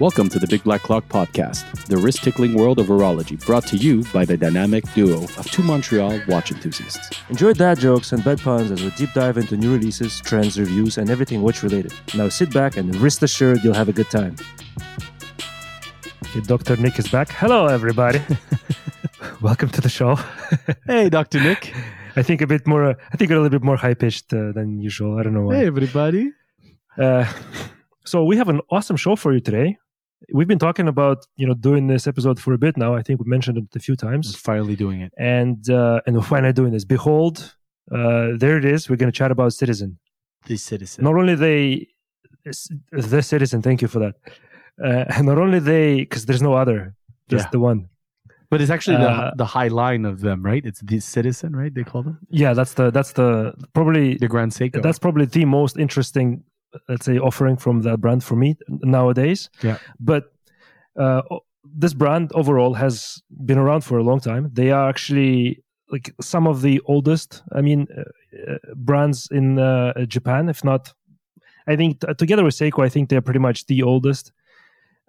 Welcome to the Big Black Clock podcast, the wrist tickling world of horology, brought to you by the dynamic duo of two Montreal watch enthusiasts. Enjoy dad jokes and bed puns as we deep dive into new releases, trends, reviews, and everything watch related. Now sit back and rest assured you'll have a good time. Okay, Dr. Nick is back. Hello, everybody. Welcome to the show. Hey, Dr. Nick. I think a bit more, uh, I think a little bit more high pitched uh, than usual. I don't know why. Hey, everybody. Uh, so we have an awesome show for you today. We've been talking about you know doing this episode for a bit now. I think we mentioned it a few times, finally doing it. and uh, and we're finally doing this. Behold, uh, there it is. We're going to chat about Citizen. The citizen. Not only they, the Citizen. Thank you for that. Uh, and not only they, because there's no other, just Yeah. the one. But it's actually Uh, the, the high line of them, right? It's the citizen, right? They call them Yeah, that's the that's the probably the Grand Seiko. that's probably the most interesting let's say offering from that brand for me nowadays Yeah. but uh, this brand overall has been around for a long time they are actually like some of the oldest i mean uh, uh, brands in uh, japan if not i think t- together with seiko i think they're pretty much the oldest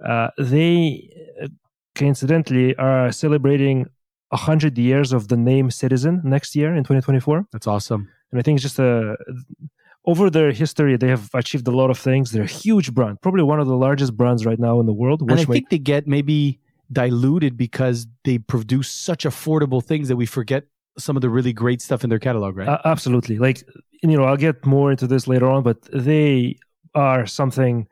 uh, they uh, coincidentally are celebrating 100 years of the name citizen next year in 2024 That's awesome. and I think it's just a over their history they have achieved a lot of things. They're a huge brand, probably one of the largest brands right now in the world. And I make, think they get maybe diluted because they produce such affordable things that we forget some of the really great stuff in their catalog, right? uh, absolutely, like you know, I'll get more into this later on, but they are something.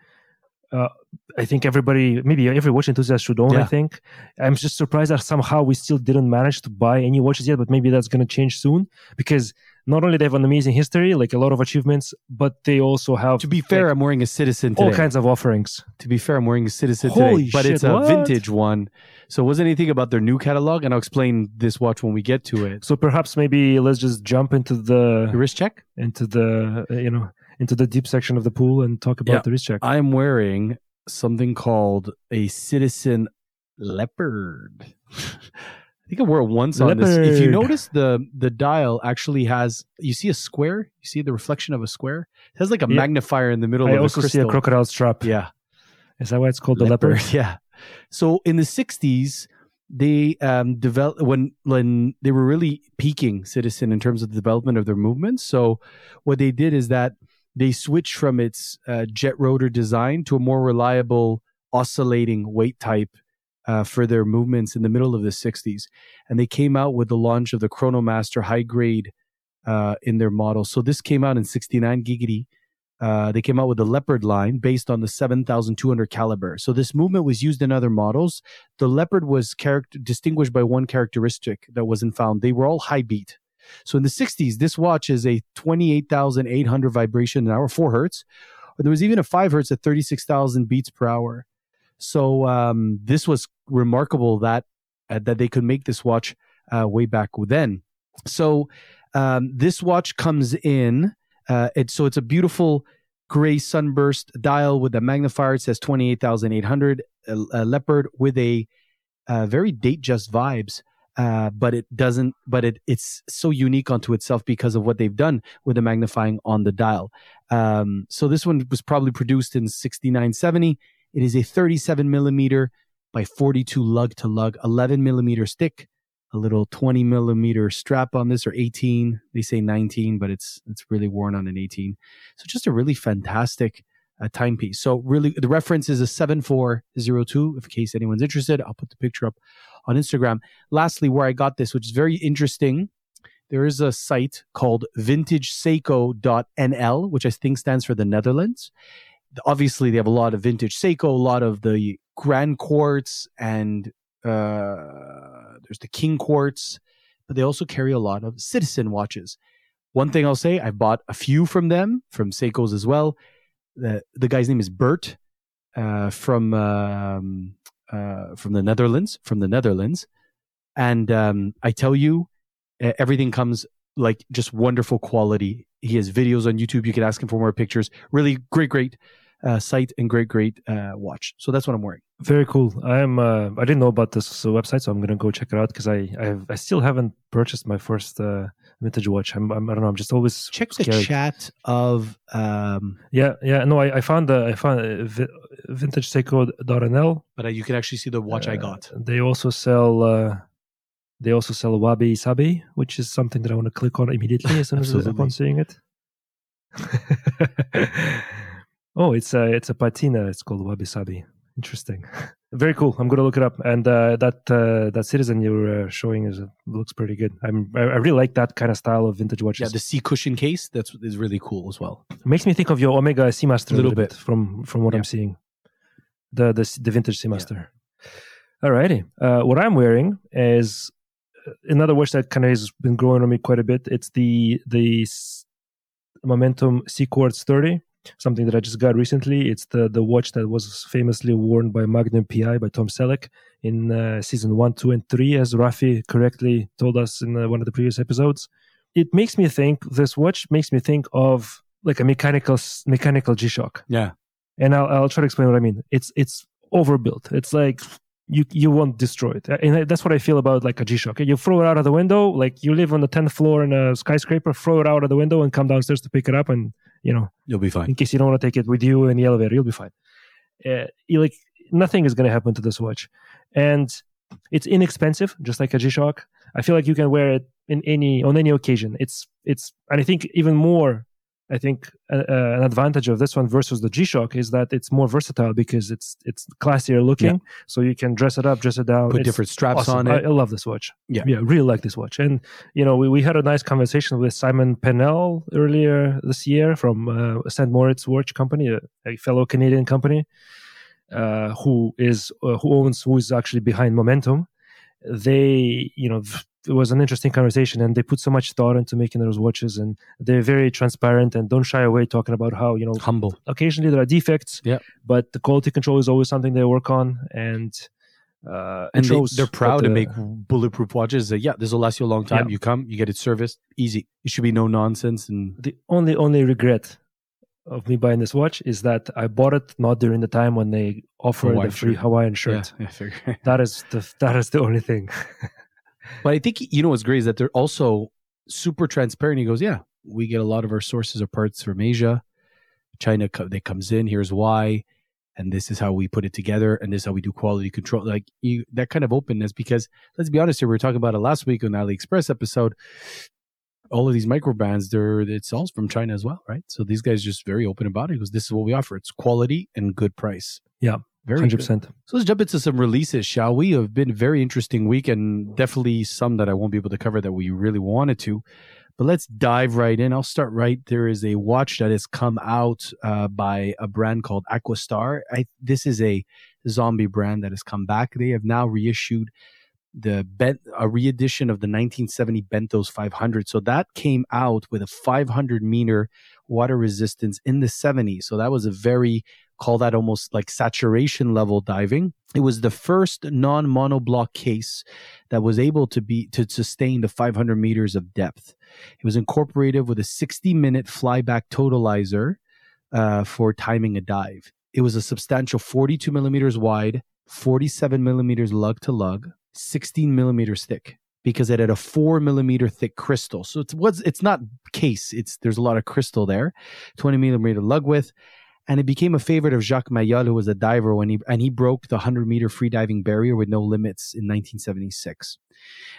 Uh, I think everybody, maybe every watch enthusiast should own. I think I'm just surprised that somehow we still didn't manage to buy any watches yet, but maybe that's going to change soon because not only they have an amazing history, like a lot of achievements, but they also have to be fair, like, I'm wearing a citizen today. all kinds of offerings. to be fair, I'm wearing a Citizen Holy today, but shit, it's a what? vintage one. So it wasn't anything about their new catalog, and I'll explain this watch when we get to it. So perhaps maybe let's just jump into the Your wrist check? into the uh, you know into the deep section of the pool and talk about Yeah. the wrist check. I'm wearing something called a Citizen Leopard. I think I wore it once on this. If you notice, the the dial actually has. You see a square. You see the reflection of a square. It has like a Yeah. magnifier in the middle I of also a see a crocodile strap. Yeah, Is that why it's called the leopard? Yeah. So in the '60s, they um, developed when when they were really peaking Citizen in terms of the development of their movements. So what they did is that they switched from its uh, jet rotor design to a more reliable oscillating weight type uh, for their movements in the middle of the 60s. And they came out with the launch of the Chronomaster high grade uh, in their model. So this came out in 69 giggity. Uh, they came out with the Leopard line based on the 7200 caliber. So this movement was used in other models. The Leopard was distinguished by one characteristic that wasn't found. They were all high beat. So in the 60s, this watch is a 28,800 vibration an hour, four hertz. There was even a five hertz at 36,000 beats per hour. So um, this was remarkable that uh, that they could make this watch uh, way back then. So um, this watch comes in. Uh, it, so it's a beautiful gray sunburst dial with a magnifier. It says 28,800 a, a leopard with a uh, very date just vibes. Uh, but it doesn't. But it it's so unique unto itself because of what they've done with the magnifying on the dial. Um, so this one was probably produced in 6970. It is a 37 millimeter by 42 lug to lug, 11 millimeter stick, a little 20 millimeter strap on this, or 18. They say 19, but it's it's really worn on an 18. So just a really fantastic uh, timepiece. So really, the reference is a 7402. If in case anyone's interested, I'll put the picture up on Instagram. Lastly, where I got this, which is very interesting, there is a site called vintageseiko.nl, which I think stands for the Netherlands. Obviously, they have a lot of vintage Seiko, a lot of the Grand Quartz, and uh, there's the King Quartz, but they also carry a lot of Citizen watches. One thing I'll say, I bought a few from them, from Seiko's as well. The, the guy's name is Bert uh, from um, uh, from the Netherlands, from the Netherlands, and um, I tell you, everything comes like just wonderful quality. He has videos on YouTube. You can ask him for more pictures. Really great, great uh, site and great, great uh, watch. So that's what I'm wearing. Very cool. I am. Uh, I didn't know about this uh, website, so I'm gonna go check it out because I I, have, I still haven't purchased my first uh, vintage watch. I'm, I'm I don't know. I'm just always Check the chat of um, Yeah, yeah. No, I, I found the I found uh, vi- but uh, you can actually see the watch I Uh, got. They also sell. Uh, they also sell wabi sabi, which is something that I want to click on immediately as soon as upon seeing it. oh, it's a it's a patina. It's called wabi sabi. Interesting. Very cool. I'm gonna look it up. And uh, that uh, that citizen you were uh, showing is looks pretty good. I'm I, really like that kind of style of vintage watches. Yeah, the C cushion case that's is really cool as well. It makes me think of your Omega Seamaster a Little bit. bit from from what Yeah. I'm seeing. The the the vintage Seamaster. Alrighty. Uh, what I'm wearing is uh, another watch that kind of has been growing on me quite a bit. It's the the Momentum Sea Quartz 30, something that I just got recently. It's the the watch that was famously worn by Magnum PI by Tom Selleck in uh, season one, two, and three, as Rafi correctly told us in uh, one of the previous episodes. It makes me think. This watch makes me think of like a mechanical mechanical G Shock Yeah, and I'll, I'll try to explain what I mean. It's it's overbuilt. It's like you you won't destroy it, and that's what I feel about like a G Shock. You throw it out of the window, like you live on the tenth floor in a skyscraper. Throw it out of the window and come downstairs to pick it up, and you know, you'll be fine. in case you don't want to take it with you in the elevator, you'll be fine. Uh, you like nothing is going to happen to this watch, and it's inexpensive, just like a G Shock. I feel like you can wear it in any on any occasion. It's it's, and I think even more. I think uh, uh, an advantage of this one versus the G Shock is that it's more versatile because it's it's classier looking, so you can dress it up, dress it down. Put It's different straps awesome. on I, it. I love this watch. Yeah. yeah, really like this watch. And you know, we, we had a nice conversation with Simon Pennell earlier this year from uh, St. Moritz Watch Company, a, a fellow Canadian company, uh, who is uh, who owns who is actually behind Momentum. They, you know, it was an interesting conversation, and they put so much thought into making those watches, and they're very transparent and don't shy away talking about how you know Humble. occasionally there are defects, Yeah. but the quality control is always something they work on, and uh, And they, they're proud that, to make bulletproof watches. That yeah, this will last you a long time. Yeah. You come, you get it serviced, easy. It should be no nonsense. And the only only regret of me buying this watch is that I bought it not during the time when they offered the free shirt. Hawaiian yeah, shirt. I figure. That is the that is the only thing. But I think you know what's great is that they're also super transparent. He goes, "Yeah, we get a lot of our sources of parts from Asia, China. They comes in. Here's why, and this is how we put it together, and this is how we do quality control. Like you, that kind of openness. Because let's be honest here, we were talking about it last week on the AliExpress episode. All of these micro brands, they're it sells from China as well, right? So these guys just very open about it. Because this is what we offer. It's quality and good price. Yeah, very Hundred good. percent. So let's jump into some releases, shall we? Have been a very interesting week and definitely some that I won't be able to cover that we really wanted to. But let's dive right in. I'll start right. There is a watch that has come out uh, by a brand called Aquastar. I, this is a zombie brand that has come back. They have now reissued the ben, a reedition of the 1970 Benthos 500. So that came out with a 500 meter water resistance in the 70s. So that was a very call that almost like saturation level diving. It was the first non monoblock case that was able to be to sustain the 500 meters of depth. It was incorporated with a 60 minute flyback totalizer uh, for timing a dive. It was a substantial 42 millimeters wide, 47 millimeters lug to lug, 16 millimeters thick because it had a four millimeter thick crystal. So it's what's it's not case. It's there's a lot of crystal there. 20 millimeter lug width, and it became a favorite of Jacques Mayol, who was a diver when he and he broke the 100 meter free diving barrier with no limits in 1976.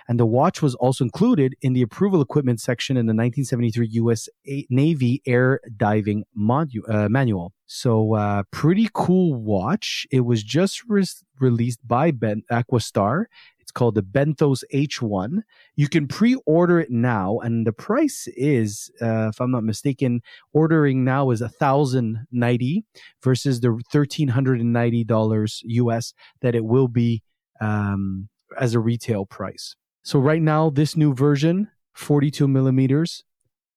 And the watch was also included in the approval equipment section in the 1973 U.S. Navy Air Diving modu- uh, Manual. So, uh, pretty cool watch. It was just re- released by ben- Aquastar. It's called the Benthos H1. You can pre-order it now, and the price is, uh, if I'm not mistaken, ordering now is a thousand ninety versus the thirteen hundred and ninety dollars US that it will be um, as a retail price. So right now, this new version, forty-two millimeters,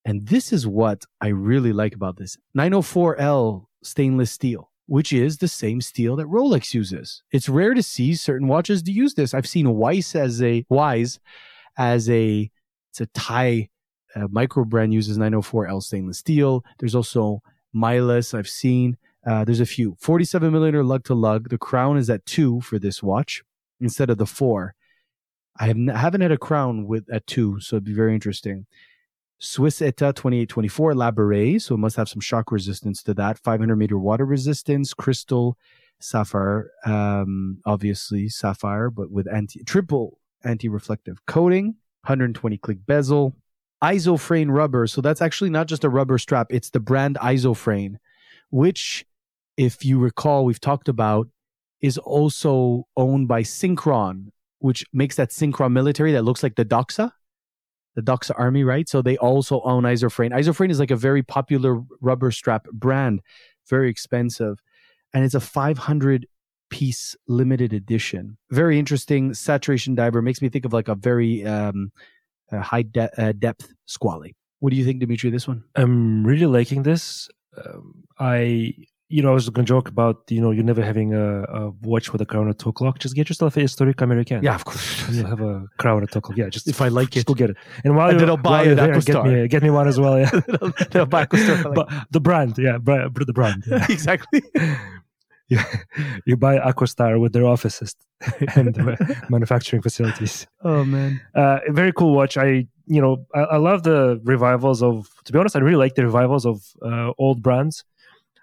and this is what I really like about this 904L stainless steel which is the same steel that Rolex uses. It's rare to see certain watches to use this. I've seen Weiss as a Wise as a it's a Thai uh, micro brand uses 904L stainless steel. There's also Milas I've seen. Uh, there's a few 47 millimeter lug to lug. The crown is at two for this watch instead of the four. I have haven't had a crown with at two, so it'd be very interesting. Swiss ETA 2824 Elaboré, so it must have some shock resistance to that. 500 meter water resistance, crystal sapphire, um, obviously sapphire, but with anti triple anti-reflective coating, 120 click bezel, Isofrane rubber. So that's actually not just a rubber strap; it's the brand Isofrane, which, if you recall, we've talked about, is also owned by Synchron, which makes that Synchron military that looks like the Doxa the Doxa Army, right? So they also own Isofrane. Isofrane is like a very popular rubber strap brand, very expensive, and it's a 500 piece limited edition. Very interesting saturation diver. Makes me think of like a very um, high de- uh, depth squally. What do you think, Dimitri? This one? I'm really liking this. Um, I you know, I was going to joke about, you know, you never having a, a watch with a crown at two o'clock. Just get yourself a historic American. Yeah, of course. you have a crown at two o'clock. Yeah, just if I like just it, go get it. And while and you're, buy while it there, get me, get me one as well. Yeah, they'll buy Aquastar. but the brand, yeah, the brand, yeah. exactly. Yeah, you buy Aquastar with their offices and manufacturing facilities. Oh man, uh, very cool watch. I you know I, I, love the revivals of. To be honest, I really like the revivals of uh, old brands.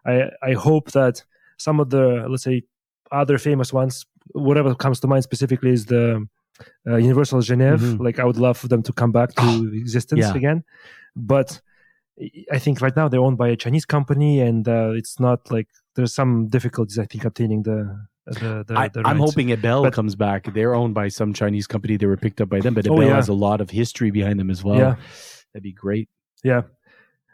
I I hope that some of the let's say other famous ones whatever comes to mind specifically is the uh, universal genève mm-hmm. like i would love for them to come back to existence yeah. again but i think right now they're owned by a chinese company and uh, it's not like there's some difficulties i think obtaining the the, the, I, am hoping Ebel but, comes back. They're owned by some Chinese company. They were picked up by them, but Ebel oh, yeah. has a lot of history behind them as well. Yeah. That'd be great. Yeah.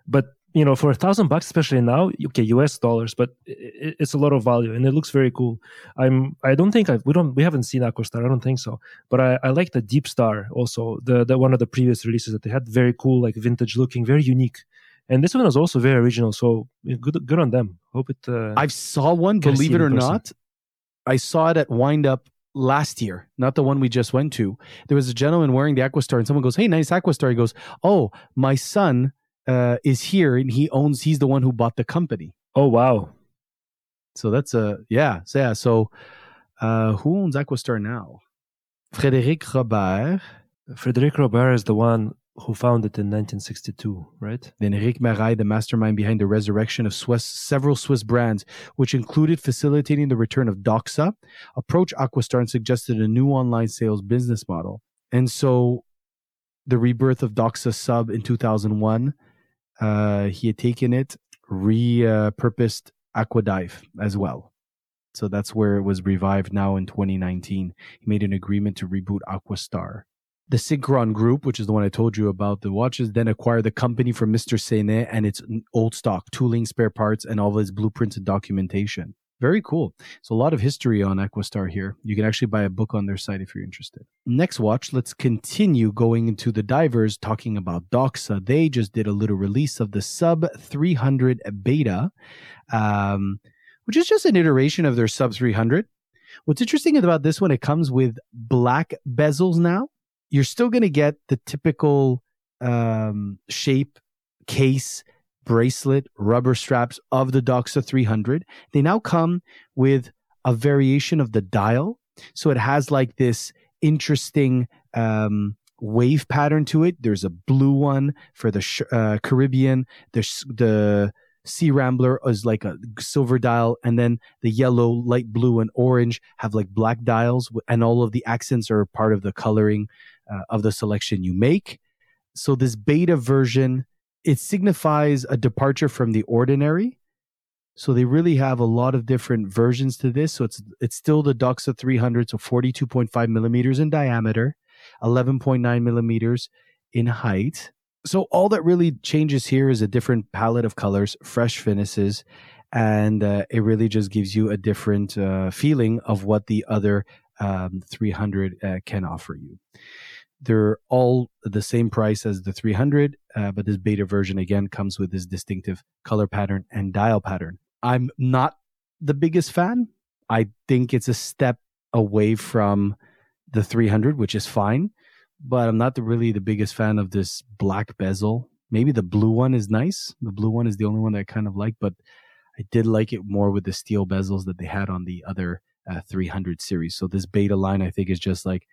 But you know, for a thousand bucks, especially now, okay, US dollars, but it, it's a lot of value and it looks very cool. I'm, I don't think I, we don't, we haven't seen Aquastar. I don't think so, but I, I like the Deep Star also, the, the one of the previous releases that they had very cool, like vintage looking, very unique. And this one was also very original. So good, good on them. Hope it, uh, I saw one, believe it or not. I saw it at Wind Up last year, not the one we just went to. There was a gentleman wearing the Aquastar and someone goes, Hey, nice Aquastar. He goes, Oh, my son uh, is here and he owns he's the one who bought the company oh wow so that's a yeah so yeah so uh, who owns aquastar now frédéric robert frédéric robert is the one who founded it in 1962, right? Then Eric Marais, the mastermind behind the resurrection of Swiss, several Swiss brands, which included facilitating the return of Doxa, approached Aquastar and suggested a new online sales business model. And so the rebirth of Doxa Sub in 2001 uh, he had taken it, repurposed Aquadive as well. So that's where it was revived now in 2019. He made an agreement to reboot Aquastar. The Synchron Group, which is the one I told you about the watches, then acquired the company from Mr. Senet and its old stock, tooling, spare parts, and all of its blueprints and documentation. Very cool. So a lot of history on Aquastar here. You can actually buy a book on their site if you're interested. Next watch, let's continue going into the divers talking about Doxa. They just did a little release of the Sub 300 beta, um, which is just an iteration of their Sub 300. What's interesting about this one, it comes with black bezels now. You're still going to get the typical um, shape, case, bracelet, rubber straps of the Doxa 300. They now come with a variation of the dial. So it has like this interesting um, wave pattern to it. There's a blue one for the uh, Caribbean. There's the Sea Rambler is like a silver dial, and then the yellow, light blue, and orange have like black dials, and all of the accents are part of the coloring uh, of the selection you make. So this beta version it signifies a departure from the ordinary. So they really have a lot of different versions to this. So it's it's still the Doxa 300, so 42.5 millimeters in diameter, 11.9 millimeters in height. So all that really changes here is a different palette of colors, fresh finishes, and uh, it really just gives you a different uh, feeling of what the other um, 300 uh, can offer you. They're all the same price as the 300, uh, but this beta version again comes with this distinctive color pattern and dial pattern. I'm not the biggest fan. I think it's a step away from the 300, which is fine, but I'm not the, really the biggest fan of this black bezel. Maybe the blue one is nice. The blue one is the only one that I kind of like, but I did like it more with the steel bezels that they had on the other uh, 300 series. So this beta line, I think, is just like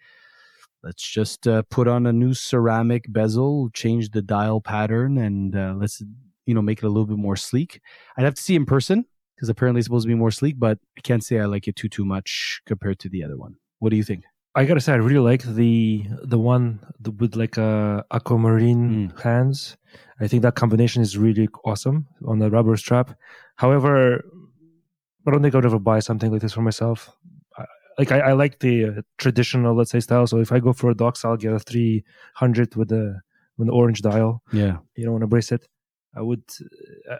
let's just uh, put on a new ceramic bezel, change the dial pattern, and uh, let's you know make it a little bit more sleek. I'd have to see in person because apparently it's supposed to be more sleek, but I can't say I like it too too much compared to the other one. What do you think? I gotta say, I really like the the one with like a aquamarine Mm. hands. I think that combination is really awesome on the rubber strap. However, I don't think I would ever buy something like this for myself. Like I, I like the uh, traditional, let's say, style. So if I go for a docs, I'll get a three hundred with the with the orange dial. Yeah, You know, want to brace it. I would.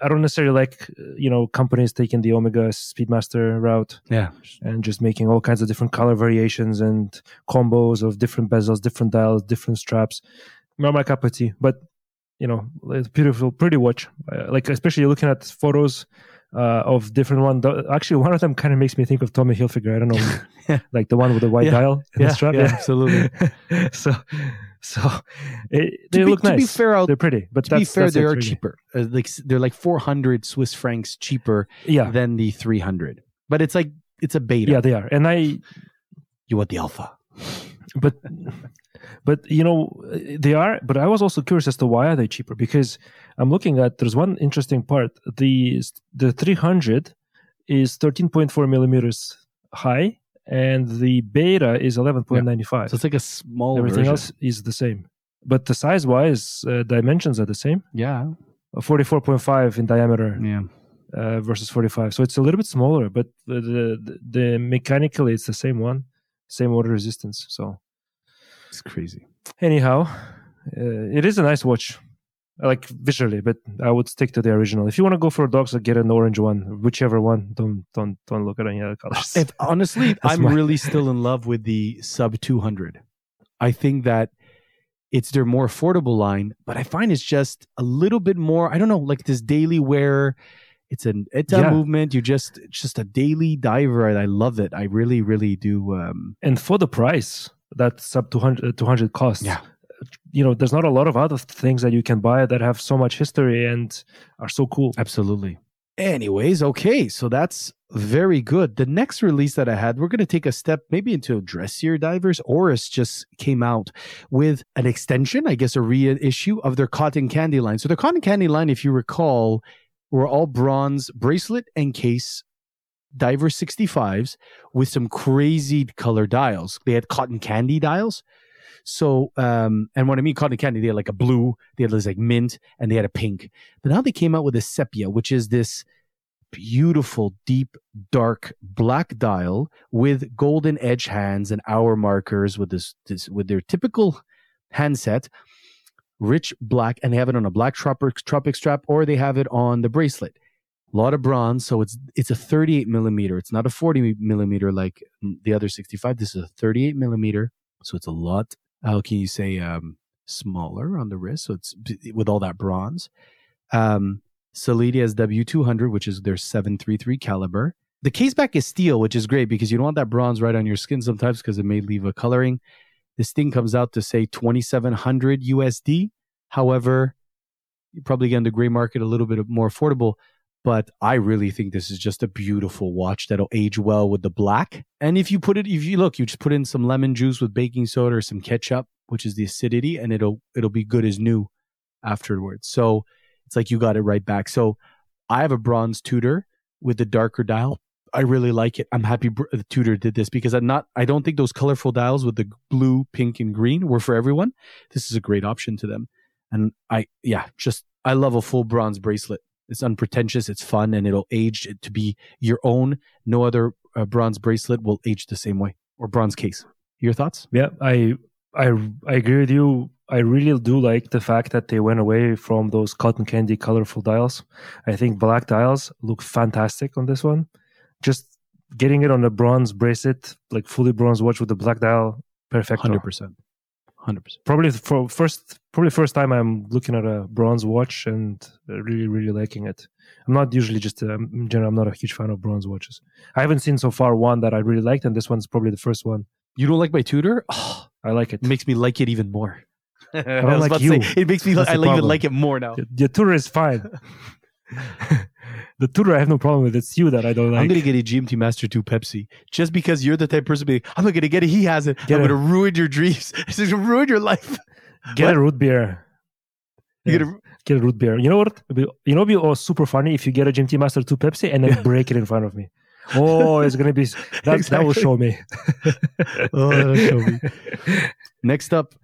I don't necessarily like you know companies taking the Omega Speedmaster route yeah, and just making all kinds of different color variations and combos of different bezels, different dials, different straps. Not my cup of tea, but you know, it's beautiful, pretty watch. Uh, like especially looking at photos uh, of different one. Actually, one of them kind of makes me think of Tommy Hilfiger. I don't know, Yeah. like the one with the white Yeah. dial and yeah, the strap. yeah, absolutely. so, so it, To they be, look to nice. be fair, I'll, they're pretty, but to be fair, that's they are really. cheaper. Uh, like they're like four hundred Swiss francs cheaper Yeah, than the three hundred. But it's like it's a beta. yeah, they are, and I You want the alpha? but but you know they are but i was also curious as to why are they cheaper? Because i'm looking at there's one interesting part. The the 300 is 13.4 millimeters high and the beta is 11.95 So it's like a small everything version. else is the same. But the size wise uh, dimensions are the same. Yeah, Uh, 44.5 in diameter yeah. uh, versus 45 so it's a little bit smaller but the, the, the mechanically it's the same one same water resistance so It's crazy. anyhow uh, it is a nice watch I like visually but i would stick to the original if you want to go for a dogs get an orange one whichever one don't don't don't look at any other colors If honestly, I'm my- really still in love with the sub 200. I think that it's their more affordable line, but I find it's just a little bit more. I don't know, like this daily wear. It's an it's a Yeah. movement. You just it's just a daily diver, and I love it. I really, really do. Um, and for the price that sub 200 uh, 200 costs Yeah. you know there's not a lot of other things that you can buy that have so much history and are so cool Absolutely. Anyways, okay, so that's very good. The next release that I had, we're going to take a step maybe into dressier divers. Oris just came out with an extension, I guess a reissue of their cotton candy line. So their cotton candy line, if you recall, were all bronze bracelet and case diver 65s with some crazy color dials. They had cotton candy dials. So, um, and when I mean cotton candy, they had like a blue, they had this like mint, and they had a pink. But now they came out with a sepia, which is this beautiful, deep, dark black dial with golden edge hands and hour markers with this, this with their typical handset, rich black, and they have it on a black tropic, tropic strap, or they have it on the bracelet. A lot of bronze, so it's it's a 38 millimeter. It's not a 40 millimeter like the other 65. This is a 38 millimeter, so it's a lot. How can you say um, smaller on the wrist? So it's with all that bronze. Um, Sellita SW200, which is their 733 caliber. The case back is steel, which is great because you don't want that bronze right on your skin sometimes because it may leave a coloring. This thing comes out to say 2700 USD. However, you probably get in the gray market a little bit more affordable. But I really think this is just a beautiful watch that'll age well with the black. And if you put it, if you look, you just put in some lemon juice with baking soda or some ketchup, which is the acidity, and it'll it'll be good as new afterwards. So it's like you got it right back. So I have a bronze Tudor with the darker dial. I really like it. I'm happy Br- the Tudor did this because I'm not. I don't think those colorful dials with the blue, pink, and green were for everyone. This is a great option to them. And I, yeah, just I love a full bronze bracelet. It's unpretentious, it's fun, and it'll age to be your own. No other uh, bronze bracelet will age the same way or bronze case. Your thoughts? Yeah, I I I agree with you. I really do like the fact that they went away from those cotton candy colorful dials. I think black dials look fantastic on this one. Just getting it on a bronze bracelet, like fully bronze watch with the black dial, perfect. Hundred percent. Hundred percent. Probably for first, probably first time I'm looking at a bronze watch and really, really liking it. I'm not usually just um, in general. I'm not a huge fan of bronze watches. I haven't seen so far one that I really liked, and this one's probably the first one. You don't like my Tudor? Oh, I like it. it makes me like it even more. I, don't was like about to you. say, it makes me. That's I the even like it more now. Your- Your tour is fine. the Tudor I have no problem with. It's you that I don't like. I'm gonna get a GMT Master 2 Pepsi just because you're the type of person. I'm not gonna get it. He has it. Get I'm it. gonna ruin your dreams. It's gonna ruin your life. get What? a root beer. You're Yeah. gonna, Get a root beer. You know what? Be- You know, be oh, super funny if you get a GMT Master 2 Pepsi and then Yeah. break it in front of me. Oh, it's gonna be that. That will show me. Oh, that'll show me. Next up,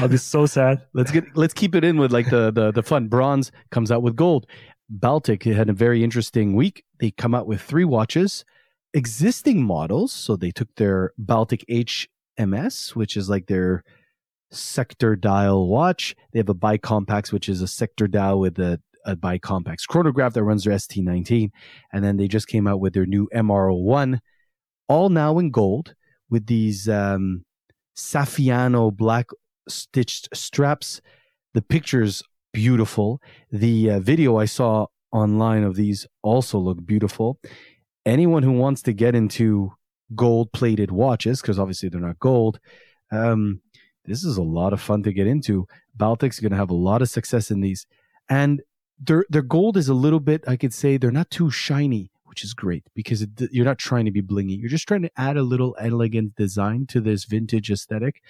I'll be so sad. let's get let's keep it in with like the the the fun. Bronze comes out with gold. Baltic had a very interesting week. They come out with three watches, existing models. So they took their Baltic HMS, which is like their sector dial watch. They have a bicompax, which is a sector dial with a, a bicompax chronograph that runs their ST19. And then they just came out with their new MR01, all now in gold with these um, Saffiano black stitched straps. The pictures beautiful. The uh, video I saw online of these also look beautiful. Anyone who wants to get into gold plated watches, because obviously they're not gold, um, this is a lot of fun to get into. Baltic's going to have a lot of success in these, and their their gold is a little bit. I could say they're not too shiny, which is great because it, you're not trying to be blingy. You're just trying to add a little elegant design to this vintage aesthetic,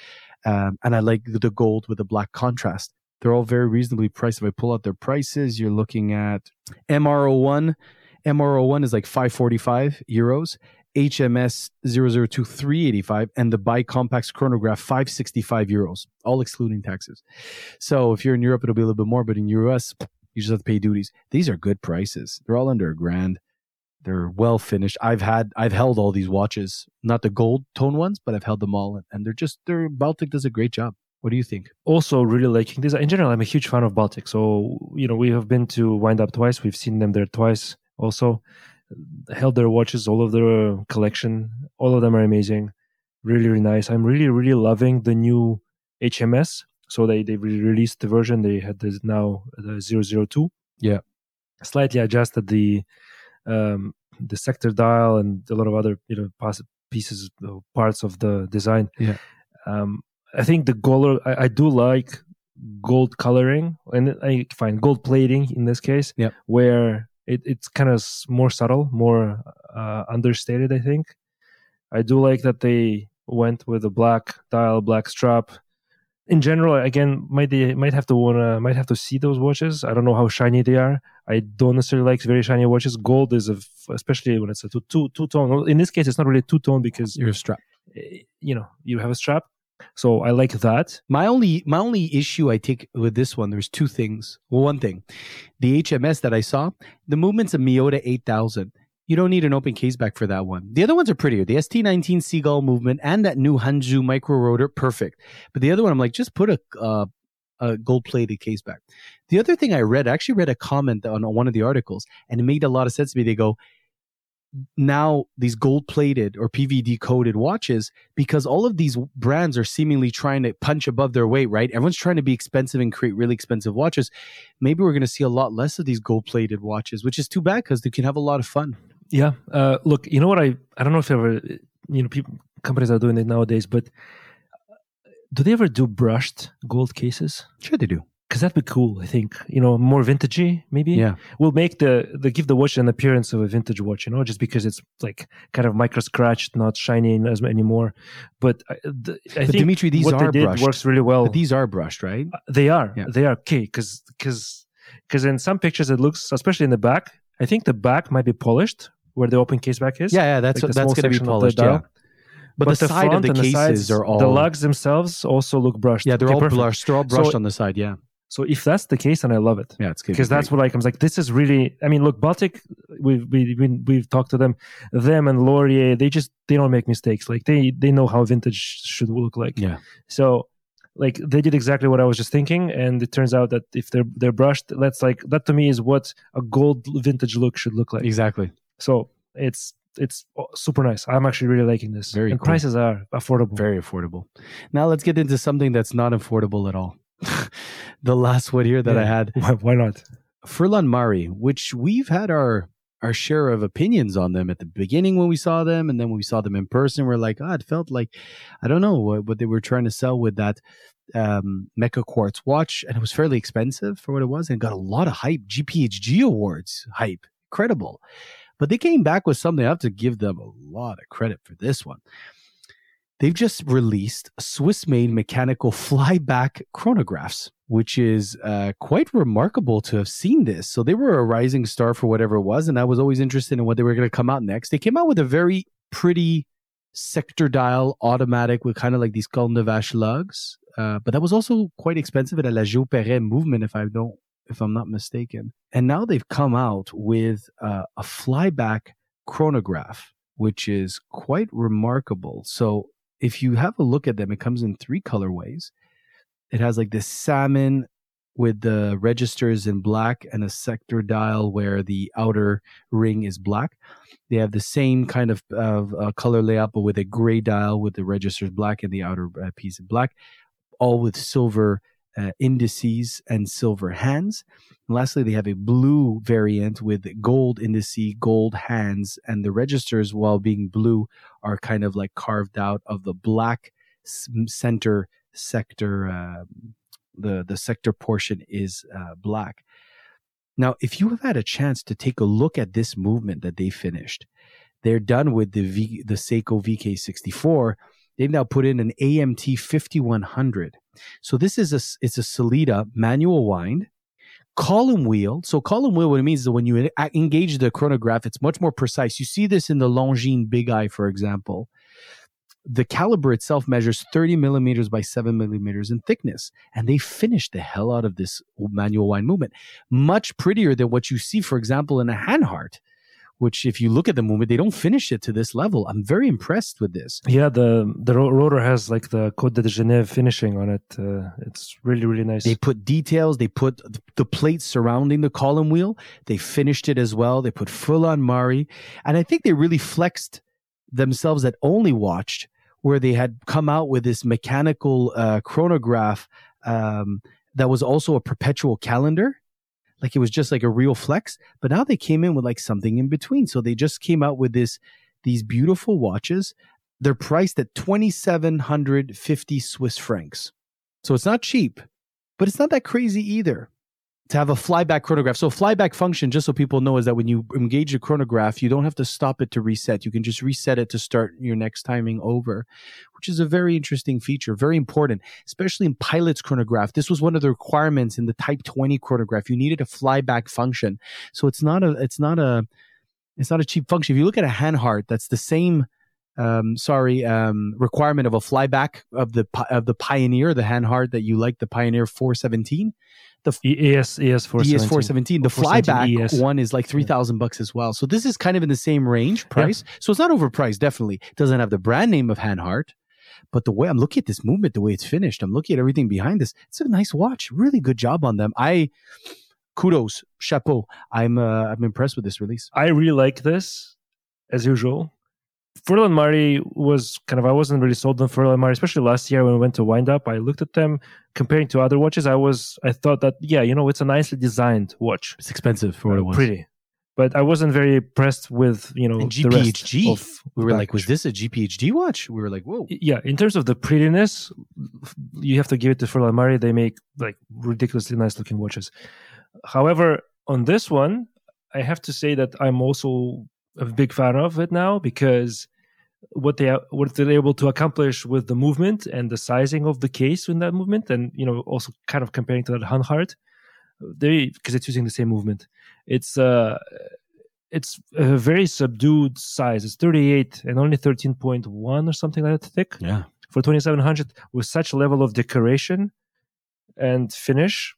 um, and I like the gold with the black contrast. They're all very reasonably priced. If I pull out their prices, you're looking at MR01. MR01 is like 545 euros. HMS 002 385 and the bicompax chronograph 565 euros, all excluding taxes. So if you're in Europe, it'll be a little bit more, but in US, you just have to pay duties. These are good prices. They're all under a grand. They're well finished. I've had, I've held all these watches, not the gold tone ones, but I've held them all, and they're just, they're Baltic does a great job. What do you think? Also, really liking this. In general, I'm a huge fan of Baltic. So you know, we have been to Wind Up twice. We've seen them there twice. Also, held their watches, all of their collection. All of them are amazing. Really, really nice. I'm really, really loving the new HMS. So they they released the version. They had this now the 002. Yeah. Slightly adjusted the um, the sector dial and a lot of other you know pieces parts of the design. Yeah. Um, I think the gold. I, I do like gold coloring, and I find gold plating in this case. Yeah. Where it, it's kind of more subtle, more uh, understated. I think. I do like that they went with a black dial, black strap. In general, again, might they might have to wanna might have to see those watches. I don't know how shiny they are. I don't necessarily like very shiny watches. Gold is a, f- especially when it's a two two two tone. In this case, it's not really two tone because You're a strap. eh, you know you have a strap. So I like that. My only my only issue I take with this one, there's two things. Well, one thing, the HMS that I saw, the movement's a Miyota 8000. You don't need an open case back for that one. The other ones are prettier. The ST19 Seagull movement and that new Hangzhou micro rotor, perfect. But the other one, I'm like, just put a uh, a gold plated case back. The other thing I read, I actually read a comment on one of the articles, and it made a lot of sense to me. They go, now these gold plated or PVD coated watches because all of these brands are seemingly trying to punch above their weight, right? Everyone's trying to be expensive and create really expensive watches. Maybe we're going to see a lot less of these gold plated watches, which is too bad because they can have a lot of fun. Yeah. Uh, look, you know what? I I don't know if ever you know people companies are doing it nowadays, but do they ever do brushed gold cases? Sure, they do. Because that'd be cool. I think you know more vintagey. Maybe Yeah. We'll make the the give the watch an appearance of a vintage watch. You know, just because it's like kind of micro scratched, not shiny as anymore. But I, the, I But think Dimitri, these what are they did brushed. works really well. But these are brushed, right? Uh, They are. Yeah. They are okay because because because in some pictures it looks, especially in the back. I think the back might be polished where the open case back is. Yeah, yeah, that's like the that's going to be the polished. Yeah. dial. But, the, side of front the and cases sides, are all the lugs themselves also look brushed. Yeah, they're Okay, all perfect. brushed. They're all brushed So- on the side. Yeah, So if that's the case, then I love it yeah, it's good because that's what like I was like. This is really. I mean, look, Baltic. We've we, we, we've talked to them, them and Laurier. They just they don't make mistakes. Like they they know how vintage should look like. Yeah. So like they did exactly what I was just thinking, and it turns out that if they're they're brushed, that's like that to me is what a gold vintage look should look like. exactly. So it's it's super nice. I'm actually really liking this. Very and cool. prices are affordable. Very affordable. Now let's get into something that's not affordable at all. the last one here that I had Why, why not? Furlan Marri, which we've had our our share of opinions on them at the beginning when we saw them, and then when we saw them in person, we're like, ah, it felt like I don't know what, what they were trying to sell with that um, Mecha Quartz watch, and it was fairly expensive for what it was, and got a lot of hype. GPHG awards hype, incredible. But they came back with something. I have to give them a lot of credit for this one. They've just released Swiss-made mechanical flyback chronographs, which is uh, quite remarkable to have seen this. So they were a rising star for whatever it was, and I was always interested in what they were going to come out next. They came out with a very pretty sector dial automatic with kind of like these Vache lugs. Uh, but that was also quite expensive at a La Perret movement, if I don't, if I'm not mistaken. And now they've come out with uh, a flyback chronograph, which is quite remarkable. So if you have a look at them, it comes in three colorways. It has like this salmon with the registers in black and a sector dial where the outer ring is black. They have the same kind of, of uh, color layout, but with a gray dial with the registers black and the outer uh, piece of black, all with silver uh, indices and silver hands. And lastly, they have a blue variant with gold indice, gold hands, and the registers, while being blue, are kind of like carved out of the black center sector um, the the sector portion is uh, black. Now, if you have had a chance to take a look at this movement that they finished, they're done with the v, the Seiko VK64. They've now put in an AMT 5100. So this is a it's a Sellita manual wind column wheel. So column wheel, what it means is that when you engage the chronograph, it's much more precise. You see this in the Longines Big Eye, for example the caliber itself measures 30 millimeters by 7 millimeters in thickness. And they finished the hell out of this manual wind movement. Much prettier than what you see, for example, in a Hanhart, which, if you look at the movement, they don't finish it to this level. I'm very impressed with this. Yeah, the the rotor has like the Côte de Genève finishing on it. Uh, it's really, really nice. They put details, they put the plates surrounding the column wheel. They finished it as well. They put Furlan Marri. And I think they really flexed themselves that only watched where they had come out with this mechanical uh, chronograph um, that was also a perpetual calendar. Like it was just like a real flex. But now they came in with like something in between. So they just came out with this these beautiful watches. They're priced at 2750 Swiss francs. So it's not cheap, but it's not that crazy either to have a flyback chronograph. So flyback function, just so people know, is that when you engage a chronograph, you don't have to stop it to reset. You can just reset it to start your next timing over, which is a very interesting feature, very important, especially in pilot's chronograph. This was one of the requirements in the Type 20 chronograph. You needed a flyback function. So it's not a, it's not a, it's not a cheap function. If you look at a Hanhart, that's the same um, sorry, um, requirement of a flyback of the of the Pioneer, the Hanhart that you like, the Pioneer 417 the ES ES four ES four seventeen. The flyback ES. one is like three thousand bucks as well. So this is kind of in the same range price. Yeah. So it's not overpriced. Definitely doesn't have the brand name of Hanhart, but the way I'm looking at this movement, the way it's finished, I'm looking at everything behind this. It's a nice watch. Really good job on them. I kudos, chapeau. I'm uh, I'm impressed with this release. I really like this, as usual. Furlan Marri was kind of I wasn't really sold on Furlan Marri, especially last year when we went to wind up. I looked at them comparing to other watches. I was I thought that yeah, you know, it's a nicely designed watch. It's expensive for what it uh, was. Pretty. But I wasn't very impressed with, you know, and GPHG. we were like, was this a GPHG watch? We were like, whoa. Yeah, in terms of the prettiness, you have to give it to Furlan Marri. They make like ridiculously nice looking watches. However, on this one, I have to say that I'm also a big fan of it now because what they what they're able to accomplish with the movement and the sizing of the case in that movement, and you know also kind of comparing to that Hanhart, they because it's using the same movement. It's uh it's a very subdued size. It's 38 and only 13.1 or something like that thick. Yeah. For 2700 with such a level of decoration and finish,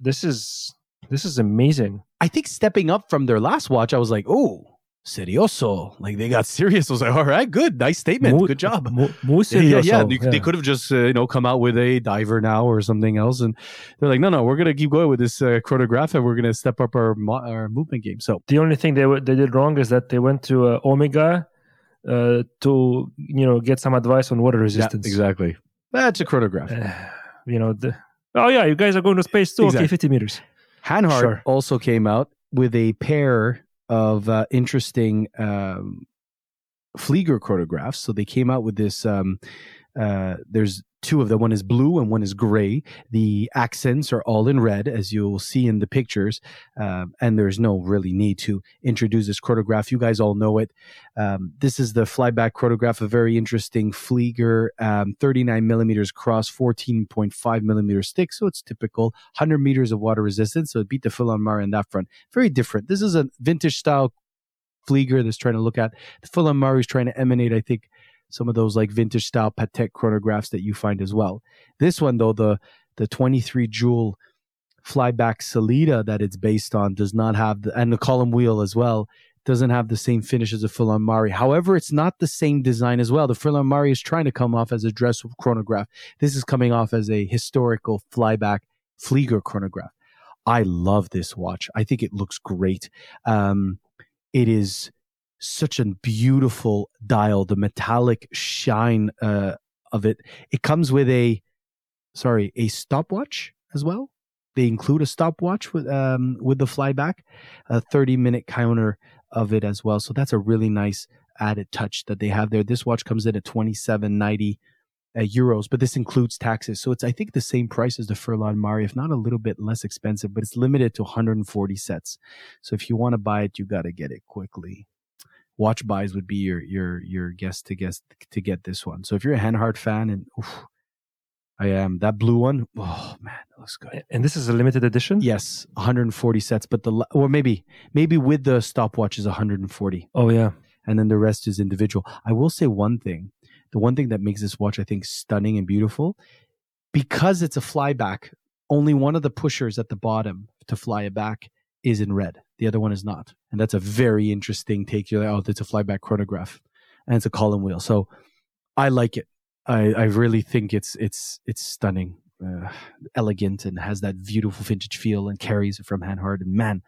this is this is amazing. I think stepping up from their last watch, I was like, oh, serioso. Like they got serious. I was like, all right, good, nice statement, muy, good job. Muy, muy. Yeah, yeah. They, yeah. they could have just uh, you know come out with a diver now or something else, and they're like, no, no, we're gonna keep going with this uh, chronograph, and we're gonna step up our our movement game. So the only thing they they did wrong is that they went to uh, Omega uh, to you know get some advice on water resistance. Yeah, exactly. That's a chronograph. you know. The, oh yeah, you guys are going to space too. Exactly. Okay, fifty meters. Hanhart sure. also came out with a pair of uh, interesting um, Flieger chronographs. So they came out with this um, uh, there's two of them. One is blue and one is gray. The accents are all in red, as you'll see in the pictures. Um, and there's no really need to introduce this chronograph. You guys all know it. Um, this is the flyback chronograph, a very interesting Flieger, um, 39 millimeters cross, 14.5 millimeters thick. So it's typical 100 meters of water resistance. So it beat the Furlan Marri in that front. Very different. This is a vintage style Flieger that's trying to look at. The Furlan Marri is trying to emanate, I think, some of those like vintage style Patek chronographs that you find as well. This one though, the the 23 jewel flyback Sellita that it's based on does not have the and the column wheel as well doesn't have the same finish as a Furlan Marri. However, it's not the same design as well. The Furlan Marri is trying to come off as a dress chronograph. This is coming off as a historical flyback Flieger chronograph. I love this watch. I think it looks great. Um, it is such a beautiful dial, the metallic shine uh, of it. It comes with a, sorry, a stopwatch as well. They include a stopwatch with um, with the flyback, a 30 minute counter of it as well. So that's a really nice added touch that they have there. This watch comes in at 27.90 uh, euros, but this includes taxes. So it's I think the same price as the Furlan Marri, if not a little bit less expensive, but it's limited to 140 sets. So if you want to buy it, you got to get it quickly watch buys would be your your your guess to guess to get this one. So if you're a Hanhart fan and oof, I am that blue one, oh man, that looks good. And this is a limited edition. Yes, 140 sets, but the or maybe maybe with the stopwatch is 140. Oh yeah, and then the rest is individual. I will say one thing: the one thing that makes this watch I think stunning and beautiful, because it's a flyback. Only one of the pushers at the bottom to fly it back is in red. The other one is not. And that's a very interesting take. You're like, oh, it's a flyback chronograph and it's a column wheel. So I like it. I, I really think it's, it's, it's stunning, uh, elegant and has that beautiful vintage feel and carries it from Hanhart. And man,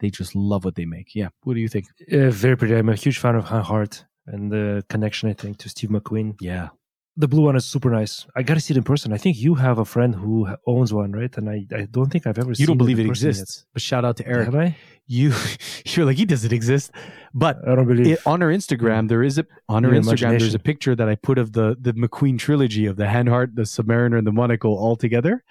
they just love what they make. Yeah. What do you think? Uh, very pretty. I'm a huge fan of Hanhart and the connection, I think, to Steve McQueen. Yeah the blue one is super nice. I gotta see it in person. I think you have a friend who owns one, right? And I, I don't think I've ever. Seen it. You don't believe it, it exists, yet. but shout out to Eric. Have I? You, you're like he doesn't exist, but I don't believe. It, on our Instagram, there is a on our Instagram. There's a picture that I put of the the McQueen trilogy of the Hanhart, the Submariner, and the Monaco all together,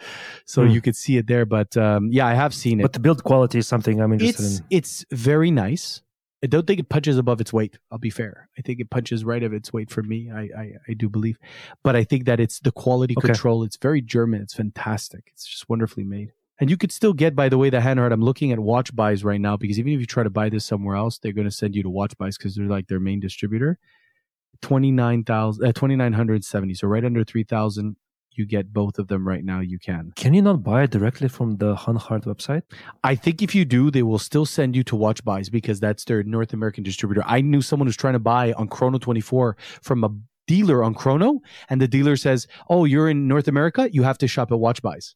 so mm. you could see it there. But um, yeah, I have seen it. But the build quality is something I'm interested it's, in. It's very nice. I don't think it punches above its weight. I'll be fair. I think it punches right of its weight for me. I, I, I do believe, but I think that it's the quality okay. control. It's very German. It's fantastic. It's just wonderfully made. And you could still get, by the way, the Hanhart. I'm looking at watch buys right now because even if you try to buy this somewhere else, they're going to send you to watch buys because they're like their main distributor. 29,000, uh, 2,970. So right under 3,000 you get both of them right now, you can. Can you not buy it directly from the Hanhart website? I think if you do, they will still send you to Watch Buys because that's their North American distributor. I knew someone who's trying to buy on Chrono 24 from a dealer on Chrono, and the dealer says, Oh, you're in North America? You have to shop at Watch Buys.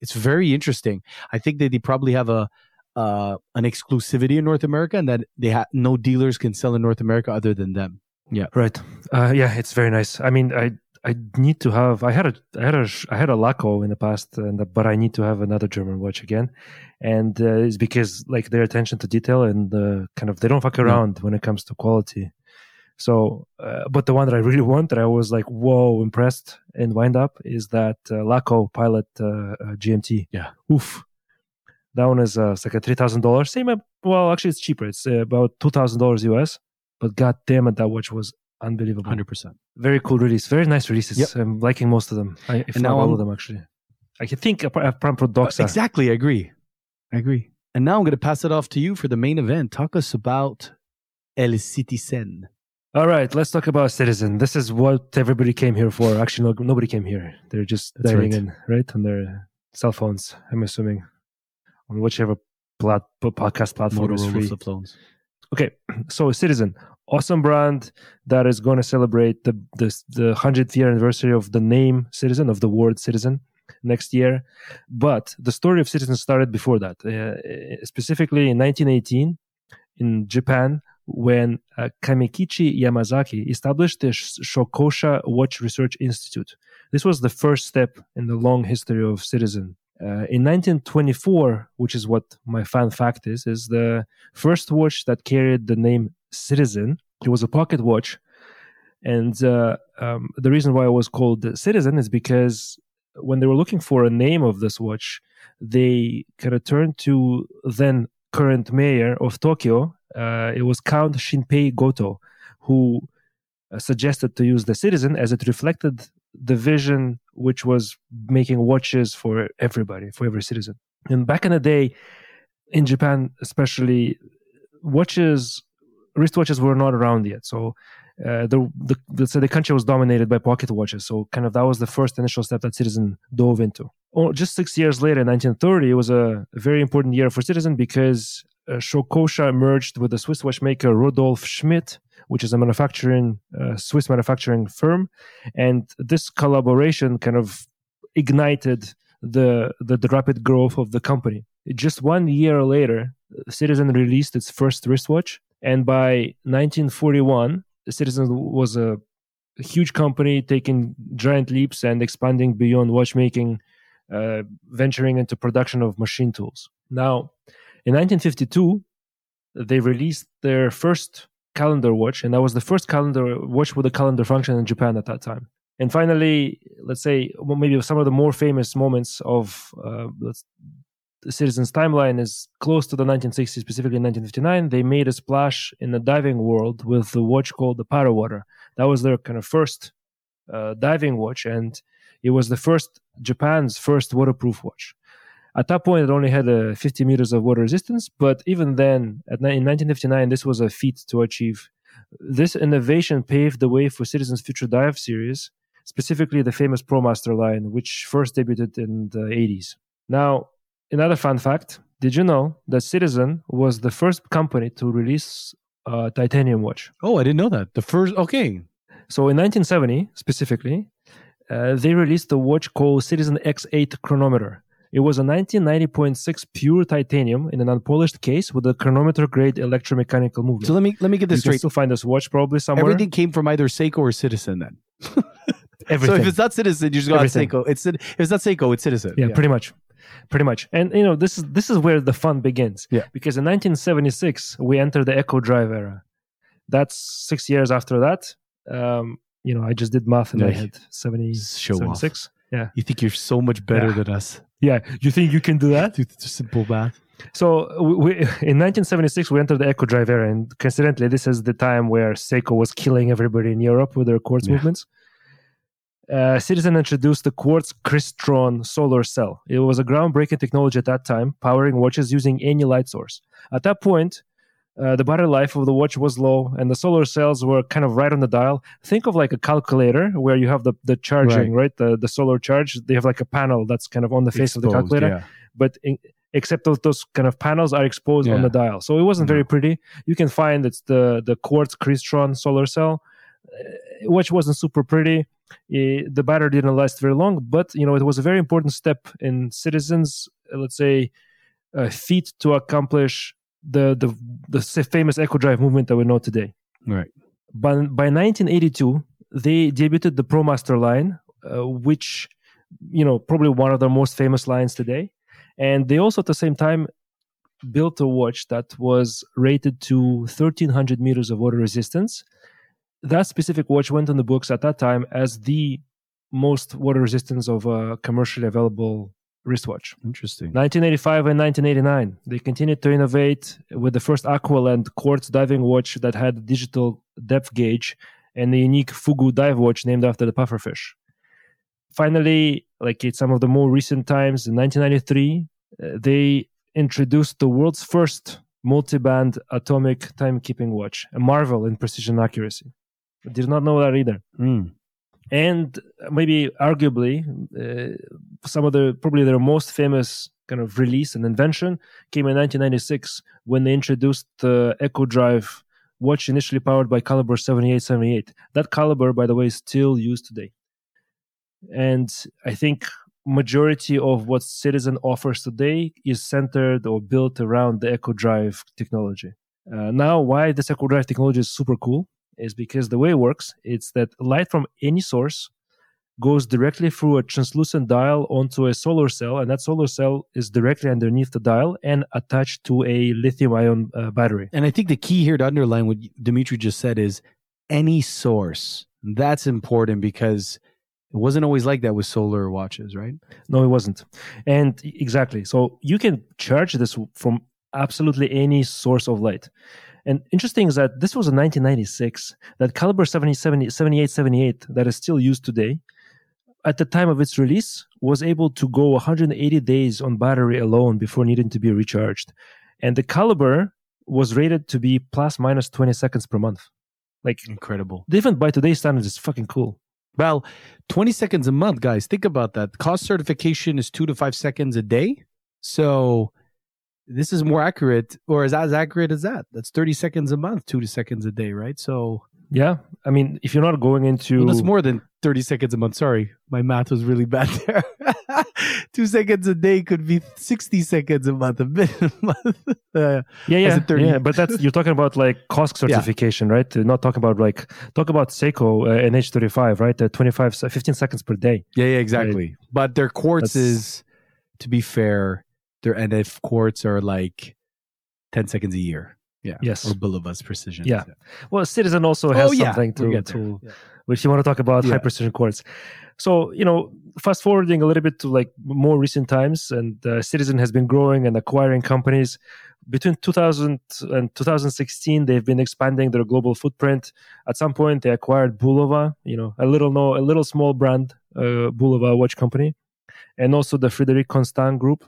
It's very interesting. I think that they probably have a uh, an exclusivity in North America and that they have no dealers can sell in North America other than them. Yeah. Right. Uh, yeah, it's very nice. I mean, I I need to have. I had a I had a I had a Laco in the past, and but I need to have another German watch again, and uh, it's because like their attention to detail and uh, kind of they don't fuck around when it comes to quality. So, uh, but the one that I really want that I was like whoa impressed and wind up is that uh, Laco Pilot uh, uh, GMT. Yeah, oof, that one is uh, it's like a three thousand dollars. Same, well, actually it's cheaper. It's about two thousand dollars US. But god damn it, that watch was unbelievable. Hundred percent. Very cool release. Very nice releases. Yep. I'm liking most of them. I, if and not all of them, actually. I can think Pram Doxa. Uh, exactly. I agree. I agree. And now I'm going to pass it off to you for the main event. Talk us about El Citizen. All right, let's talk about Citizen. This is what everybody came here for. Actually, no, nobody came here. They're just That's diving right. in, right, on their cell phones. I'm assuming on whichever plat- podcast platform Motorola is free. Okay, so Citizen, awesome brand that is going to celebrate the, the the hundredth year anniversary of the name Citizen of the word Citizen next year. But the story of Citizen started before that, uh, specifically in 1918 in Japan when uh, Yamazaki established the Shokosha Watch Research Institute. This was the first step in the long history of Citizen. Uh, in 1924, which is what my fun fact is, is the first watch that carried the name Citizen. It was a pocket watch, And uh, um, the reason why it was called Citizen is because when they were looking for a name of this watch, they kind of turned to then current mayor of Tokyo. Uh, it was Count Shinpei Goto, who uh, suggested to use the Citizen as it reflected the vision which was making watches for everybody, for every citizen. And back in the day, in Japan, especially, watches, wristwatches were not around yet. So uh, the, the, the, the country was dominated by pocket watches. So kind of that was the first initial step that Citizen dove into. Oh, just six years later, in 1930, it was a very important year for Citizen because uh, Shokosha merged with the Swiss watchmaker Rudolf Schmidt, which is a manufacturing uh, Swiss manufacturing firm, and this collaboration kind of ignited the, the, the rapid growth of the company. Just one year later, Citizen released its first wristwatch, and by 1941, Citizen was a, huge company taking giant leaps and expanding beyond watchmaking, uh, venturing into production of machine tools. Now, in 1952, they released their first calendar watch, and that was the first calendar watch with a calendar function in Japan at that time. And finally, let's say maybe some of the more famous moments of uh, Citizen's timeline is close to the 1960s, specifically 1959. They made a splash in the diving world with the watch called the Parawater. That was their kind of first uh, diving watch, and it was the first Japan's first waterproof watch. At that point, it only had uh, 50 meters of water resistance, but even then, at, in 1959, this was a feat to achieve. This innovation paved the way for Citizen's Future Dive series, specifically the famous ProMaster line, which first debuted in the 80s. Now, another fun fact did you know that Citizen was the first company to release a titanium watch? Oh, I didn't know that. The first, okay. So in 1970, specifically, uh, they released a watch called Citizen X8 chronometer. It was a 1990.6 pure titanium in an unpolished case with a chronometer grade electromechanical movement. So let me let me get this you straight. still find this watch probably somewhere. Everything came from either Seiko or Citizen then. Everything. So if it's not Citizen, you just got Everything. Seiko. It's if it's not Seiko, it's Citizen. yeah, pretty much pretty much and you know this is this is where the fun begins Yeah. because in 1976 we enter the Eco Drive era that's six years after that um you know i just did math in my Yeah. head 70 Show off. 76 yeah You think you're so much better Yeah. than us? yeah you think you can do that simple math. so we, we, in 1976 we entered the Eco Drive era and coincidentally this is the time where seiko was killing everybody in europe with their quartz Yeah. movements uh, Citizen introduced the quartz crystron solar cell. It was a groundbreaking technology at that time, powering watches using any light source. At that point, uh, the battery life of the watch was low, and the solar cells were kind of right on the dial. Think of like a calculator where you have the, the charging, right? The the solar charge. They have like a panel that's kind of on the face of the calculator, yeah. but in, except those, those kind of panels are exposed on the dial, so it wasn't very pretty. You can find it's the the quartz crystron solar cell, uh, which wasn't super pretty. Eh, the battery didn't last very long, but you know it was a very important step in citizens, uh, let's say, uh, feat to accomplish the the the famous Eco Drive movement that we know today. Right. By, by 1982, they debuted the ProMaster line, uh, which, you know, probably one of their most famous lines today. And they also, at the same time, built a watch that was rated to 1300 meters of water resistance. That specific watch went on the books at that time as the most water resistance of a commercially available wristwatch. Interesting. 1985 and 1989, they continued to innovate with the first Aqualand quartz diving watch that had a digital depth gauge and a unique Fugu dive watch named after the pufferfish. Finally, like in some of the more recent times, in 1993, uh, they introduced the world's first multi-band atomic timekeeping watch, a marvel in precision accuracy. Did not know that either. Mm. and maybe arguably uh, some of the probably their most famous kind of release and invention came in 1996 when they introduced the Eco Drive watch initially powered by caliber 7878 that caliber by the way is still used today. And i think majority of what citizen offers today is centered or built around the Eco Drive technology. Uh, now why this Eco Drive technology is super cool is because the way it works it's that light from any source goes directly through a translucent dial onto a solar cell and that solar cell is directly underneath the dial and attached to a lithium ion uh, battery And I think the key here to underline what Dimitri just said is any source, That's important because it wasn't always like that with solar watches, right? No, it wasn't. And exactly. So you can charge this from absolutely any source of light. And interesting is that this was in 1996, that caliber 70, 70, 7878 that is still used today, at the time of its release, was able to go 180 days on battery alone before needing to be recharged. And the caliber was rated to be plus minus 20 seconds per month. Like incredible. Even by today's standards, it's fucking cool. Well, 20 seconds a month, guys. Think about that. COSC certification is two to five seconds a day. So this is more accurate or is as accurate as that. That's 30 seconds a month, two to seconds a day, right? So yeah, I mean, if you're not going into well, that's more than 30 seconds a month. Sorry, my math was really bad there. Two seconds a day could be 60 seconds a month, a minute a month. Uh, yeah, yeah, yeah. But that's you're talking about like COSC certification, yeah. right? Not talking about like talk about Seiko uh, NH35, right? Uh, 25, 15 seconds per day. Yeah, yeah, exactly. Right? But their quartz that's... is, to be fair, their 9F quartz are like 10 seconds a year. Yeah. Yes. Or Bulova precision. Yeah. Well, Citizen also has oh, yeah. something to, to yeah. which you want to talk about high precision quartz. So, you know, fast forwarding a little bit to like more recent times, and uh, Citizen has been growing and acquiring companies. Between 2000 and 2016, they've been expanding their global footprint. At some point, they acquired Bulova, you know, a little no, a little small brand, uh, Bulova watch company, and also the Frederique Constant Group,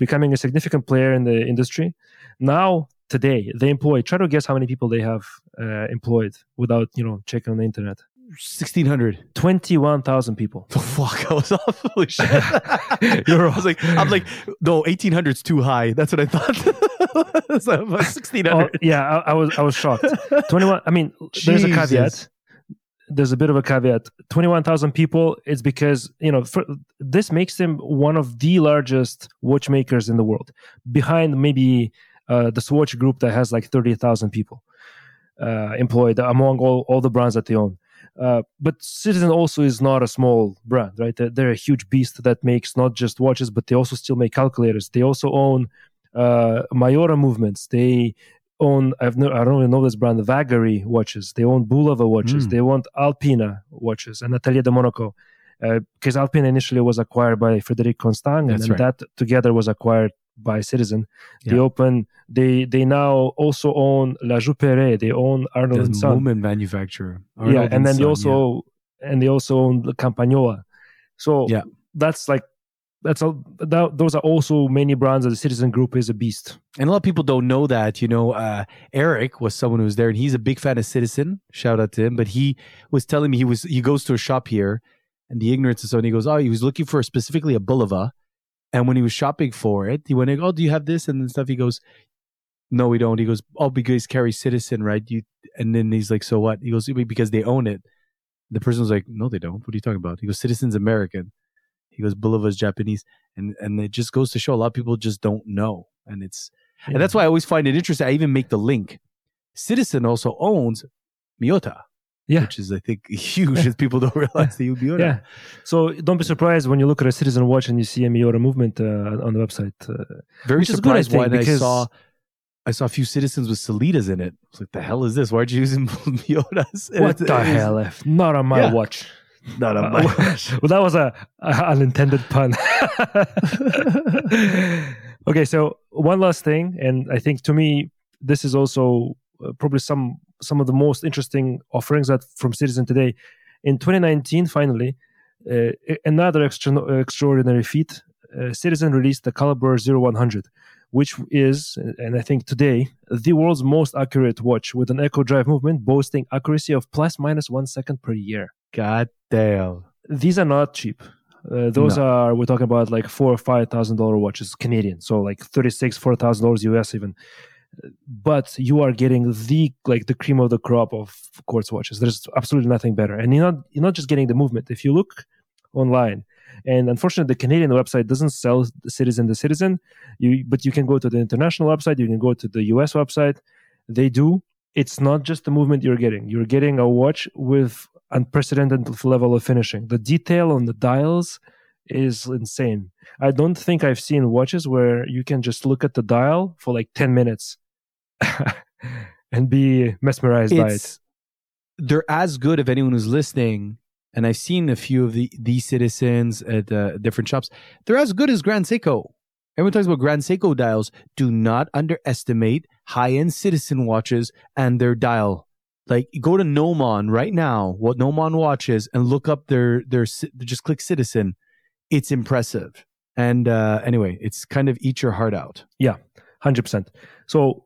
becoming a significant player in the industry. Now today they employ try to guess how many people they have uh, employed without you know checking on the internet. 1600 21,000 people. The fuck? I was off holy shit. I was like I'm like no 1800 is too high. That's what I thought. So 1600 oh, yeah I, I, was I was shocked. 21 I mean Jesus. there's a caveat there's a bit of a caveat 21,000 people it's because you know for, this makes them one of the largest watchmakers in the world behind maybe uh, the Swatch group that has like 30,000 people uh, employed among all, all the brands that they own. Uh, but Citizen also is not a small brand, right? They're, they're, a huge beast that makes not just watches, but they also still make calculators. They also own uh, Miyota movements. They own, I've no, I don't even know this brand, Vagary watches. They own Bulova watches. Mm. They own Alpina watches and Atelier de Monaco. Because uh, Alpina initially was acquired by Frederique Constant, and, right. that together was acquired by Citizen. Yeah. They open. They they now also own La Joux-Perret. They own Arnold the and Son. Movement manufacturer. Arnold yeah, and, and then Son, they also yeah. and they also own the Campanola. So yeah, that's like that's a that, those are also many brands that the Citizen Group is a beast. And a lot of people don't know that. You know, uh, Eric was someone who was there, and he's a big fan of Citizen. Shout out to him. But he was telling me he was he goes to a shop here, and the ignorance is so. And he goes, oh, he was looking for specifically a Bulova and when he was shopping for it, he went, "Oh, do you have this?" And then stuff. He goes, "No, we don't." He goes, "Oh, because carry citizen, right?" You and then he's like, "So what?" He goes, "Because they own it." The person was like, "No, they don't. What are you talking about?" He goes, "Citizen's American." He goes, "Bulova's Japanese," and and it just goes to show a lot of people just don't know, and it's yeah. and that's why I always find it interesting. I even make the link. Citizen also owns Miyota yeah. which is I think huge as people don't realize the Miyota. Yeah, so don't be surprised when you look at a Citizen Watch and you see a Miyota movement uh, on the website. Uh, Very surprised good, I when I saw I saw a few citizens with Sellitas in it. I was like, "The hell is this? Why aren't you using Miyotas?" What the hell? Not on my yeah. watch. Not on my watch. well, that was a, a unintended pun. okay, so one last thing, and I think to me this is also uh, probably some some of the most interesting offerings that from Citizen today. In 2019, finally, uh, another extra, extraordinary feat. Uh, Citizen released the Caliber 0100, which is, and I think today, the world's most accurate watch with an Eco Drive movement boasting accuracy of plus minus one second per year. God damn. These are not cheap. Uh, those no. are we're talking about like four or five thousand dollar watches Canadian, so like thirty six, four thousand dollars US even but you are getting the like the cream of the crop of quartz watches. There's absolutely nothing better, and you're not you're not just getting the movement. If you look online, and unfortunately, the Canadian website doesn't sell the Citizen the Citizen. You but you can go to the international website. You can go to the US website. They do. It's not just the movement you're getting. You're getting a watch with unprecedented level of finishing. The detail on the dials is insane. I don't think I've seen watches where you can just look at the dial for like 10 minutes and be mesmerized it's, by it. they're as good if anyone who's listening and i've seen a few of the these citizens at uh, different shops they're as good as grand seiko everyone talks about grand seiko dials do not underestimate high-end citizen watches and their dial like go to nomon right now what nomon watches and look up their their just click citizen. It's impressive. And uh anyway it's kind of eat your heart out. Yeah 100% so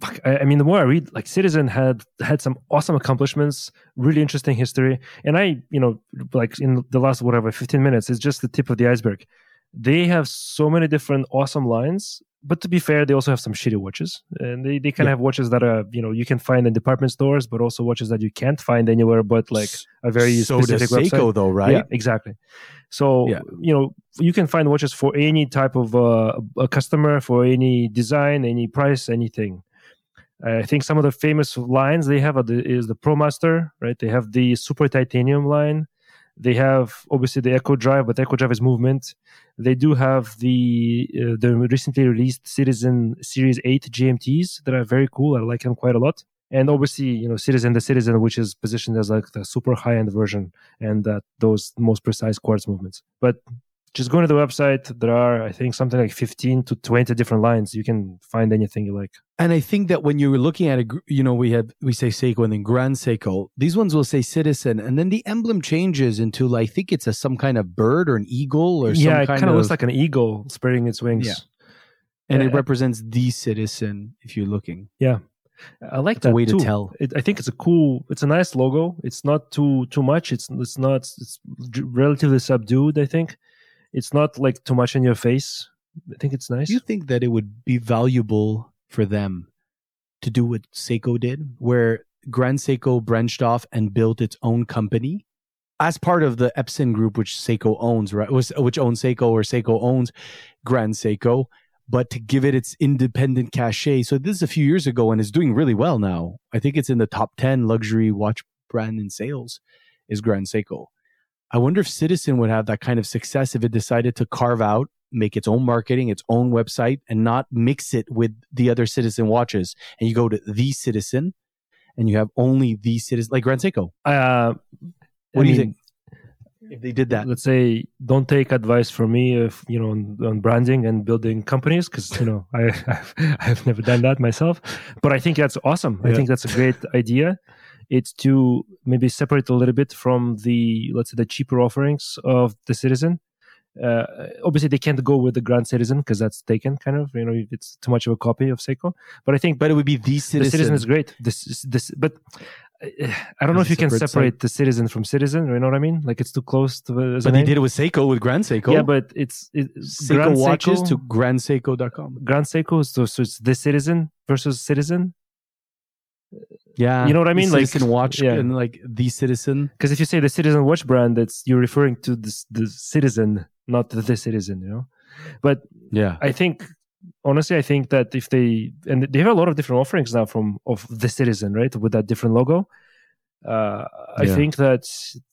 fuck, I, I, mean, the more I read, like Citizen had had some awesome accomplishments, really interesting history, and I, you know, like in the last whatever fifteen minutes, it's just the tip of the iceberg. They have so many different awesome lines, but to be fair, they also have some shitty watches, and they, they kind of yeah. have watches that are you know you can find in department stores, but also watches that you can't find anywhere but like a very so specific does Seiko, website. though, right? Yeah, exactly. So yeah. you know you can find watches for any type of uh, a customer, for any design, any price, anything. I think some of the famous lines they have the, is the ProMaster, right? They have the Super Titanium line. They have obviously the Eco Drive, but Eco Drive is movement. They do have the uh, the recently released Citizen Series 8 GMTs that are very cool. I like them quite a lot. And obviously, you know, Citizen the Citizen, which is positioned as like the super high end version and that those most precise quartz movements. But just go to the website. There are, I think, something like 15 to 20 different lines. You can find anything you like. And I think that when you're looking at it, you know, we have, we say Seiko and then Grand Seiko. These ones will say citizen. And then the emblem changes into, like, I think it's a some kind of bird or an eagle or yeah, it kind of looks like an eagle spreading its wings. Yeah. And uh, it represents the citizen if you're looking. Yeah. I like that way too. to tell. It, I think it's a cool. It's a nice logo. It's not too too much. It's it's not. It's relatively subdued. I think it's not like too much in your face. I think it's nice. Do you think that it would be valuable for them to do what Seiko did, where Grand Seiko branched off and built its own company as part of the Epson group, which Seiko owns, right? Which owns Seiko or Seiko owns Grand Seiko, but to give it its independent cachet. So this is a few years ago and it's doing really well now. I think it's in the top 10 luxury watch brand in sales is Grand Seiko. I wonder if Citizen would have that kind of success if it decided to carve out, make its own marketing, its own website, and not mix it with the other Citizen watches. And you go to the Citizen, and you have only the Citizen, like Grand Seiko. Uh, what I do mean, you think? If they did that, let's say, don't take advice from me, if you know, on, on branding and building companies, because you know, I I've, I've, never done that myself. But I think that's awesome. Yeah. I think that's a great idea it's to maybe separate a little bit from the let's say the cheaper offerings of the citizen uh, obviously they can't go with the grand citizen because that's taken kind of you know it's too much of a copy of seiko but i think but it would be the citizen the citizen is great this this but uh, I don't know if you can separate site. the citizen from citizen. You know what I mean? Like it's too close to. The, but they did it with Seiko with Grand Seiko. Yeah, but it's it, Seiko Grand watches Seiko, to grandseiko.com. Grand Seiko, so so it's the citizen versus citizen. Yeah, you know what I mean. like citizen watch yeah. and like the citizen. Because if you say the citizen watch brand, it's you're referring to the the citizen, not the, the citizen. You know, but yeah, I think honestly, I think that if they and they have a lot of different offerings now from of the citizen, right, with that different logo. Uh, I yeah. think that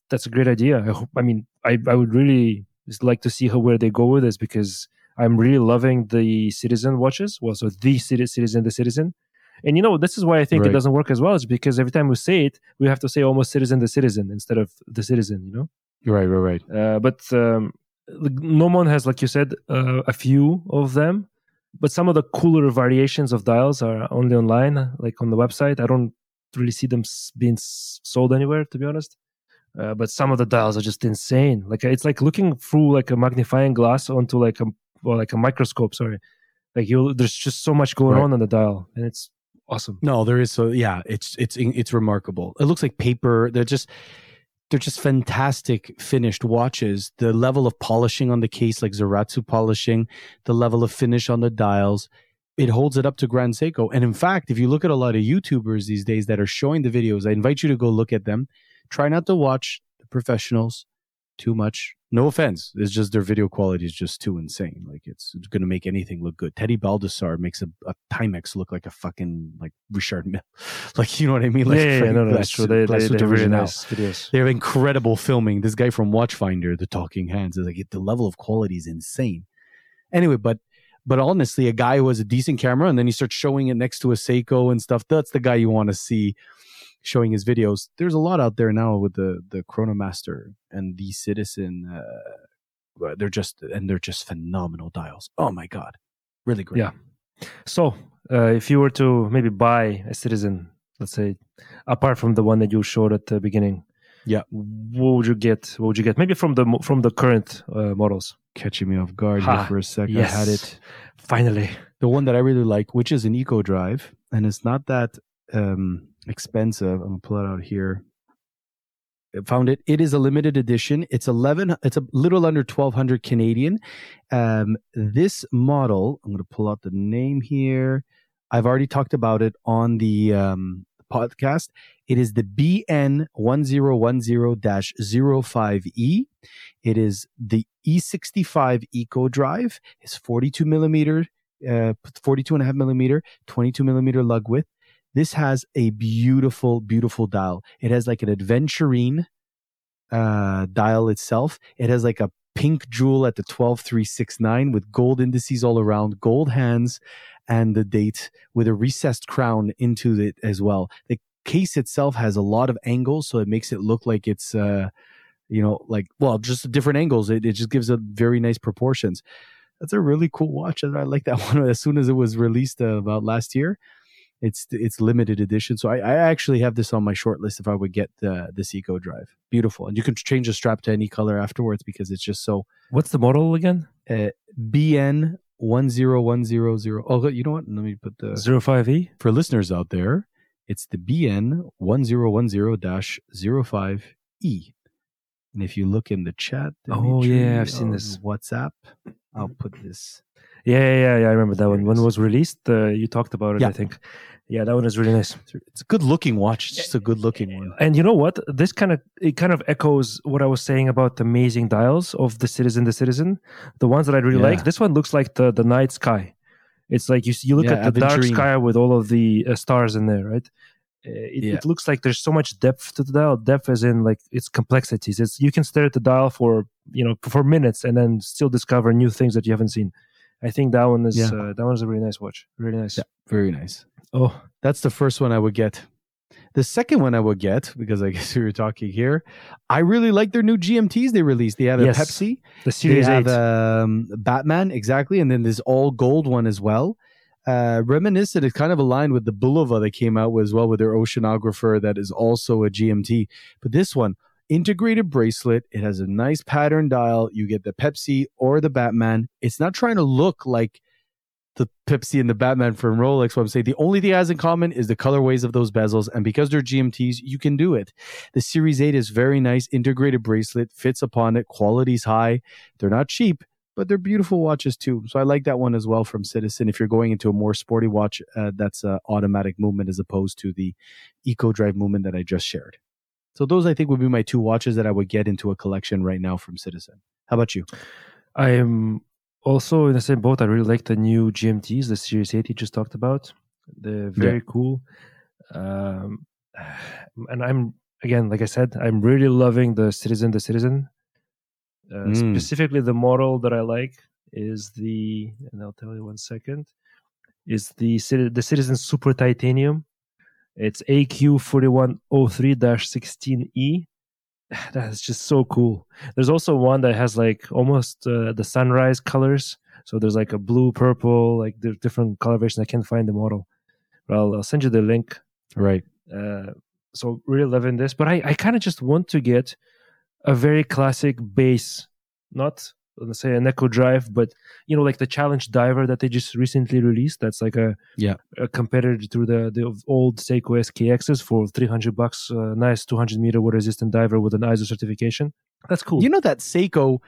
that's a great idea. I hope. I mean, I I would really like to see how where they go with this because I'm really loving the citizen watches. Well, so the citizen, the citizen and you know, this is why I think right. it doesn't work as well, is because every time we say it, we have to say almost citizen the citizen instead of the citizen, you know? Right, right, right. Uh, but um, Nomon has, like you said, uh, a few of them, but some of the cooler variations of dials are only online, like on the website. I don't really see them being sold anywhere, to be honest. Uh, but some of the dials are just insane. Like it's like looking through like a magnifying glass onto like a well, like a microscope. Sorry, like you there's just so much going right. on on the dial, and it's awesome. No, there is so yeah, it's it's it's remarkable. It looks like paper. They're just they're just fantastic finished watches. The level of polishing on the case, like Zaratsu polishing, the level of finish on the dials, it holds it up to Grand Seiko. And in fact, if you look at a lot of YouTubers these days that are showing the videos, I invite you to go look at them. Try not to watch the professionals too much. No offense, it's just their video quality is just too insane. Like it's, it's going to make anything look good. Teddy Baldassarre makes a, a Timex look like a fucking like Richard Mille. Like you know what I mean? Like yeah, yeah, yeah no, no, that's true. They, they, they're really nice videos. They have incredible filming. This guy from Watchfinder, the Talking Hands, is like the level of quality is insane. Anyway, but but honestly, a guy who has a decent camera and then he starts showing it next to a Seiko and stuff. That's the guy you want to see showing his videos. There's a lot out there now with the the Chronomaster and the Citizen. Uh, they're just and they're just phenomenal dials. Oh my god, really great. Yeah. So, uh, if you were to maybe buy a Citizen, let's say, apart from the one that you showed at the beginning, yeah, what would you get? What would you get? Maybe from the from the current uh, models. Catching me off guard here for a second. Yes. I had it. Finally, the one that I really like, which is an Eco Drive, and it's not that um, expensive. I'm gonna pull it out here. I found it. It is a limited edition. It's eleven. It's a little under twelve hundred Canadian. Um, this model, I'm gonna pull out the name here. I've already talked about it on the um, podcast. It is the BN1010-05E. It is the E65 Eco Drive. It's 42 millimeter, uh, 42 and a half millimeter, 22 millimeter lug width. This has a beautiful, beautiful dial. It has like an aventurine uh, dial itself. It has like a pink jewel at the 12369 with gold indices all around, gold hands, and the date with a recessed crown into it as well. The case itself has a lot of angles, so it makes it look like it's, uh, you know, like, well, just different angles. It, it just gives a very nice proportions. That's a really cool watch. I like that one as soon as it was released uh, about last year. It's it's limited edition, so I, I actually have this on my short list if I would get the this Eco Drive. Beautiful, and you can change the strap to any color afterwards because it's just so. What's the model again? Uh, BN one zero one zero zero. Oh, you know what? Let me put the zero five E for listeners out there. It's the BN one zero one zero dash zero five E. And if you look in the chat, oh yeah, I've seen this WhatsApp. I'll put this. Yeah, yeah, yeah. I remember that one. When it was released, uh, you talked about it. Yeah. I think. Yeah, that one is really nice. It's a good looking watch. It's just a good looking one. And you know what? This kind of it kind of echoes what I was saying about the amazing dials of the Citizen, the Citizen, the ones that I really Yeah. like. This one looks like the the night sky. It's like you you look Yeah, at the dark aventurine. sky with all of the uh, stars in there, right? Uh, It, Yeah. it looks like there's so much depth to the dial. Depth as in like its complexities. It's you can stare at the dial for you know for minutes and then still discover new things that you haven't seen. I think that one is Yeah. uh, that one's a really nice watch. Really nice. Yeah, very nice. Oh, That's the first one I would get. The second one I would get, because I guess we were talking here, I really like their new GMTs they released. They have a Yes. Pepsi, the Series they have Eight. um, Batman, exactly, and then this all gold one as well. Uh, reminiscent is kind of aligned with the Bulova that came out with as well with their oceanographer that is also a GMT. But this one, integrated bracelet, it has a nice pattern dial. You get the Pepsi or the Batman. It's not trying to look like the Pepsi and the Batman from Rolex. What I'm saying, the only thing it has in common is the colorways of those bezels, and because they're GMTs, you can do it. The Series 8 is very nice, integrated bracelet, fits upon it, quality's high. They're not cheap, but they're beautiful watches too. So I like that one as well from Citizen. If you're going into a more sporty watch, uh, that's uh, automatic movement as opposed to the Eco Drive movement that I just shared. So those I think would be my two watches that I would get into a collection right now from Citizen. How about you? I am also in the same boat. I really like the new GMTs, the Series 8 you just talked about. They're very cool. Um, and I'm, again, like I said, I'm really loving the Citizen, the Citizen. Uh, Mm. Specifically, the model that I like is the, and I'll tell you one second, is the, the Citizen Super Titanium. It's AQ4103-16E. That's just so cool. There's also one that has like almost uh, the sunrise colors. So there's like a blue, purple, like there's different color versions. I can't find the model, but I'll, I'll send you the link. Right. Uh, so really loving this, but I, I kind of just want to get a very classic base, not let's say an Eco Drive, but you know like the Challenge Diver that they just recently released. That's like a Yeah. a competitor to the the old Seiko SKXs for three hundred bucks. Uh, nice two hundred meter water resistant diver with an ISO certification. That's cool. You know that Seiko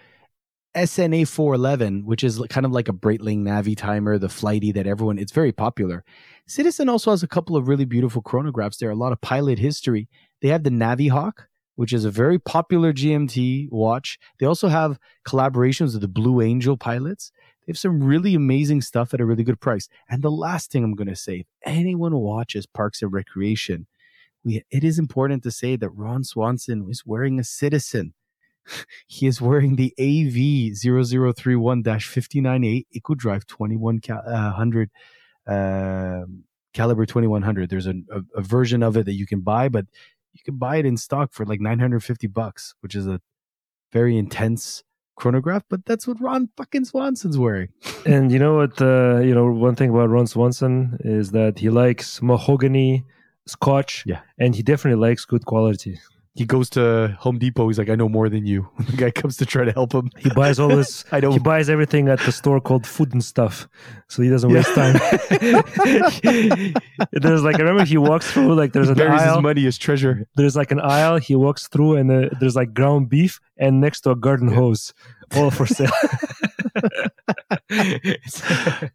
SNA 411, which is kind of like a Breitling Navitimer, the flighty that everyone, it's very popular. Citizen also has a couple of really beautiful chronographs there, a lot of pilot history. They have the Navi Hawk, which is a very popular GMT watch. They also have collaborations with the Blue Angel pilots. They have some really amazing stuff at a really good price. And the last thing I'm going to say, if anyone watches Parks and Recreation, we, it is important to say that Ron Swanson is wearing a Citizen. He is wearing the AV 0031 598 EcoDrive 2100 um, caliber 2100. There's a, a, a version of it that you can buy, but you can buy it in stock for like 950 bucks, which is a very intense chronograph. But that's what Ron fucking Swanson's wearing. And you know what? Uh, you know one thing about Ron Swanson is that he likes mahogany, Scotch, Yeah. and he definitely likes good quality. He goes to Home Depot. He's like, I know more than you. the guy comes to try to help him. He buys all this. I know. He buys everything at the store called Food and Stuff, so he doesn't waste Yeah. time. there's like I remember he walks through like there's an buries aisle. his money, is treasure. There's like an aisle he walks through, and uh, there's like ground beef, and next to a garden Yeah. hose, all for sale.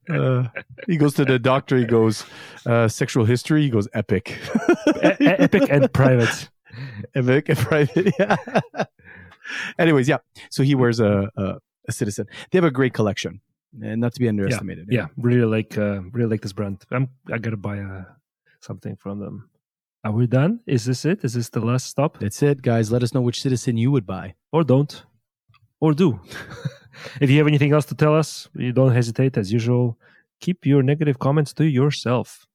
Uh, he goes to the doctor. He goes, uh, sexual history. He goes, epic. E- epic and private. Epic and private. Yeah. Anyways, yeah. So he wears a, a, a citizen. They have a great collection, and not to be underestimated. Yeah, really like uh, really like this brand. I'm I gotta buy uh, something from them. Are we done? Is this it? Is this the last stop? That's it, guys. Let us know which citizen you would buy. Or don't, or do. if you have anything else to tell us, you don't hesitate. As usual, keep your negative comments to yourself.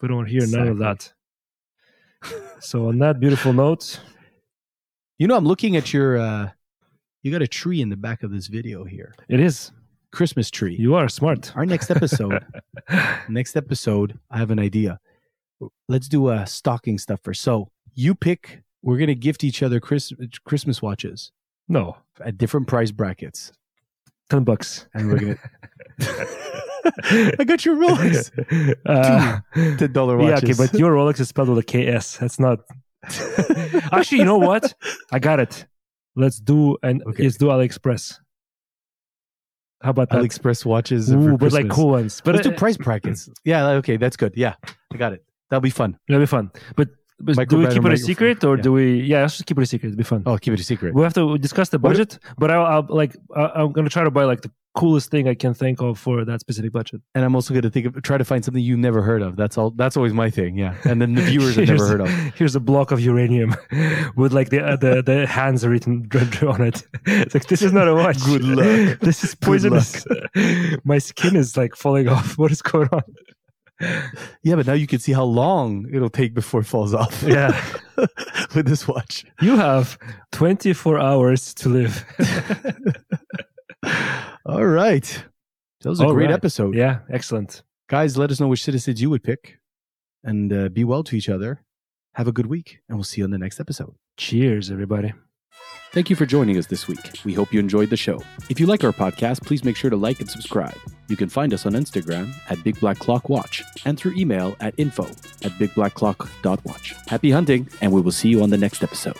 We don't hear none of that. So on that beautiful note, You know, I'm looking at your. uh You got a tree in the back of this video here. it is. Christmas tree. You are smart. Our next episode. next episode, I have an idea. Let's do a stocking stuffer. So you pick. We're gonna gift each other Chris, Christmas watches no, at different price brackets, ten bucks. and we're gonna. I got your Rolex. Uh, Ten dollar yeah, watches. okay, but your Rolex is spelled with a KS. That's not. Actually, you know what? I got it. Let's do and Okay. let's do AliExpress. How about that? AliExpress watches. for Ooh, but like cool ones. But Let's do uh, price brackets. Yeah, okay, that's good. Yeah, I got it. That'll be fun. That'll be fun. But, but do we keep it a secret or Yeah. do we? Yeah, let's just keep it a secret. It'll be fun. Oh, keep it a secret. We have to discuss the What budget, but I'll, I'll like I- I'm gonna try to buy like the coolest thing I can think of for that specific budget. And I'm also going to think of try to find something you've never heard of. That's all. That's always my thing. Yeah, and then the viewers have never heard of. Here's a block of uranium with like the uh, the, the hands written on it. It's like this is not a watch. Good luck. This is poisonous. My skin is like falling off. What is going on? Yeah, but now you can see how long it'll take before it falls off. Yeah, with this watch. you have 24 hours to live. All right, that was a All great right. episode. yeah, excellent. Guys, let us know which citizens you would pick, and uh, be well to each other. Have a good week, and we'll see you on the next episode. Cheers, everybody. Thank you for joining us this week. We hope you enjoyed the show. If you like our podcast, please make sure to like and subscribe. You can find us on Instagram at Big Black Clock Watch and through email at info at bigblackclock.watch. Happy hunting, and we will see you on the next episode.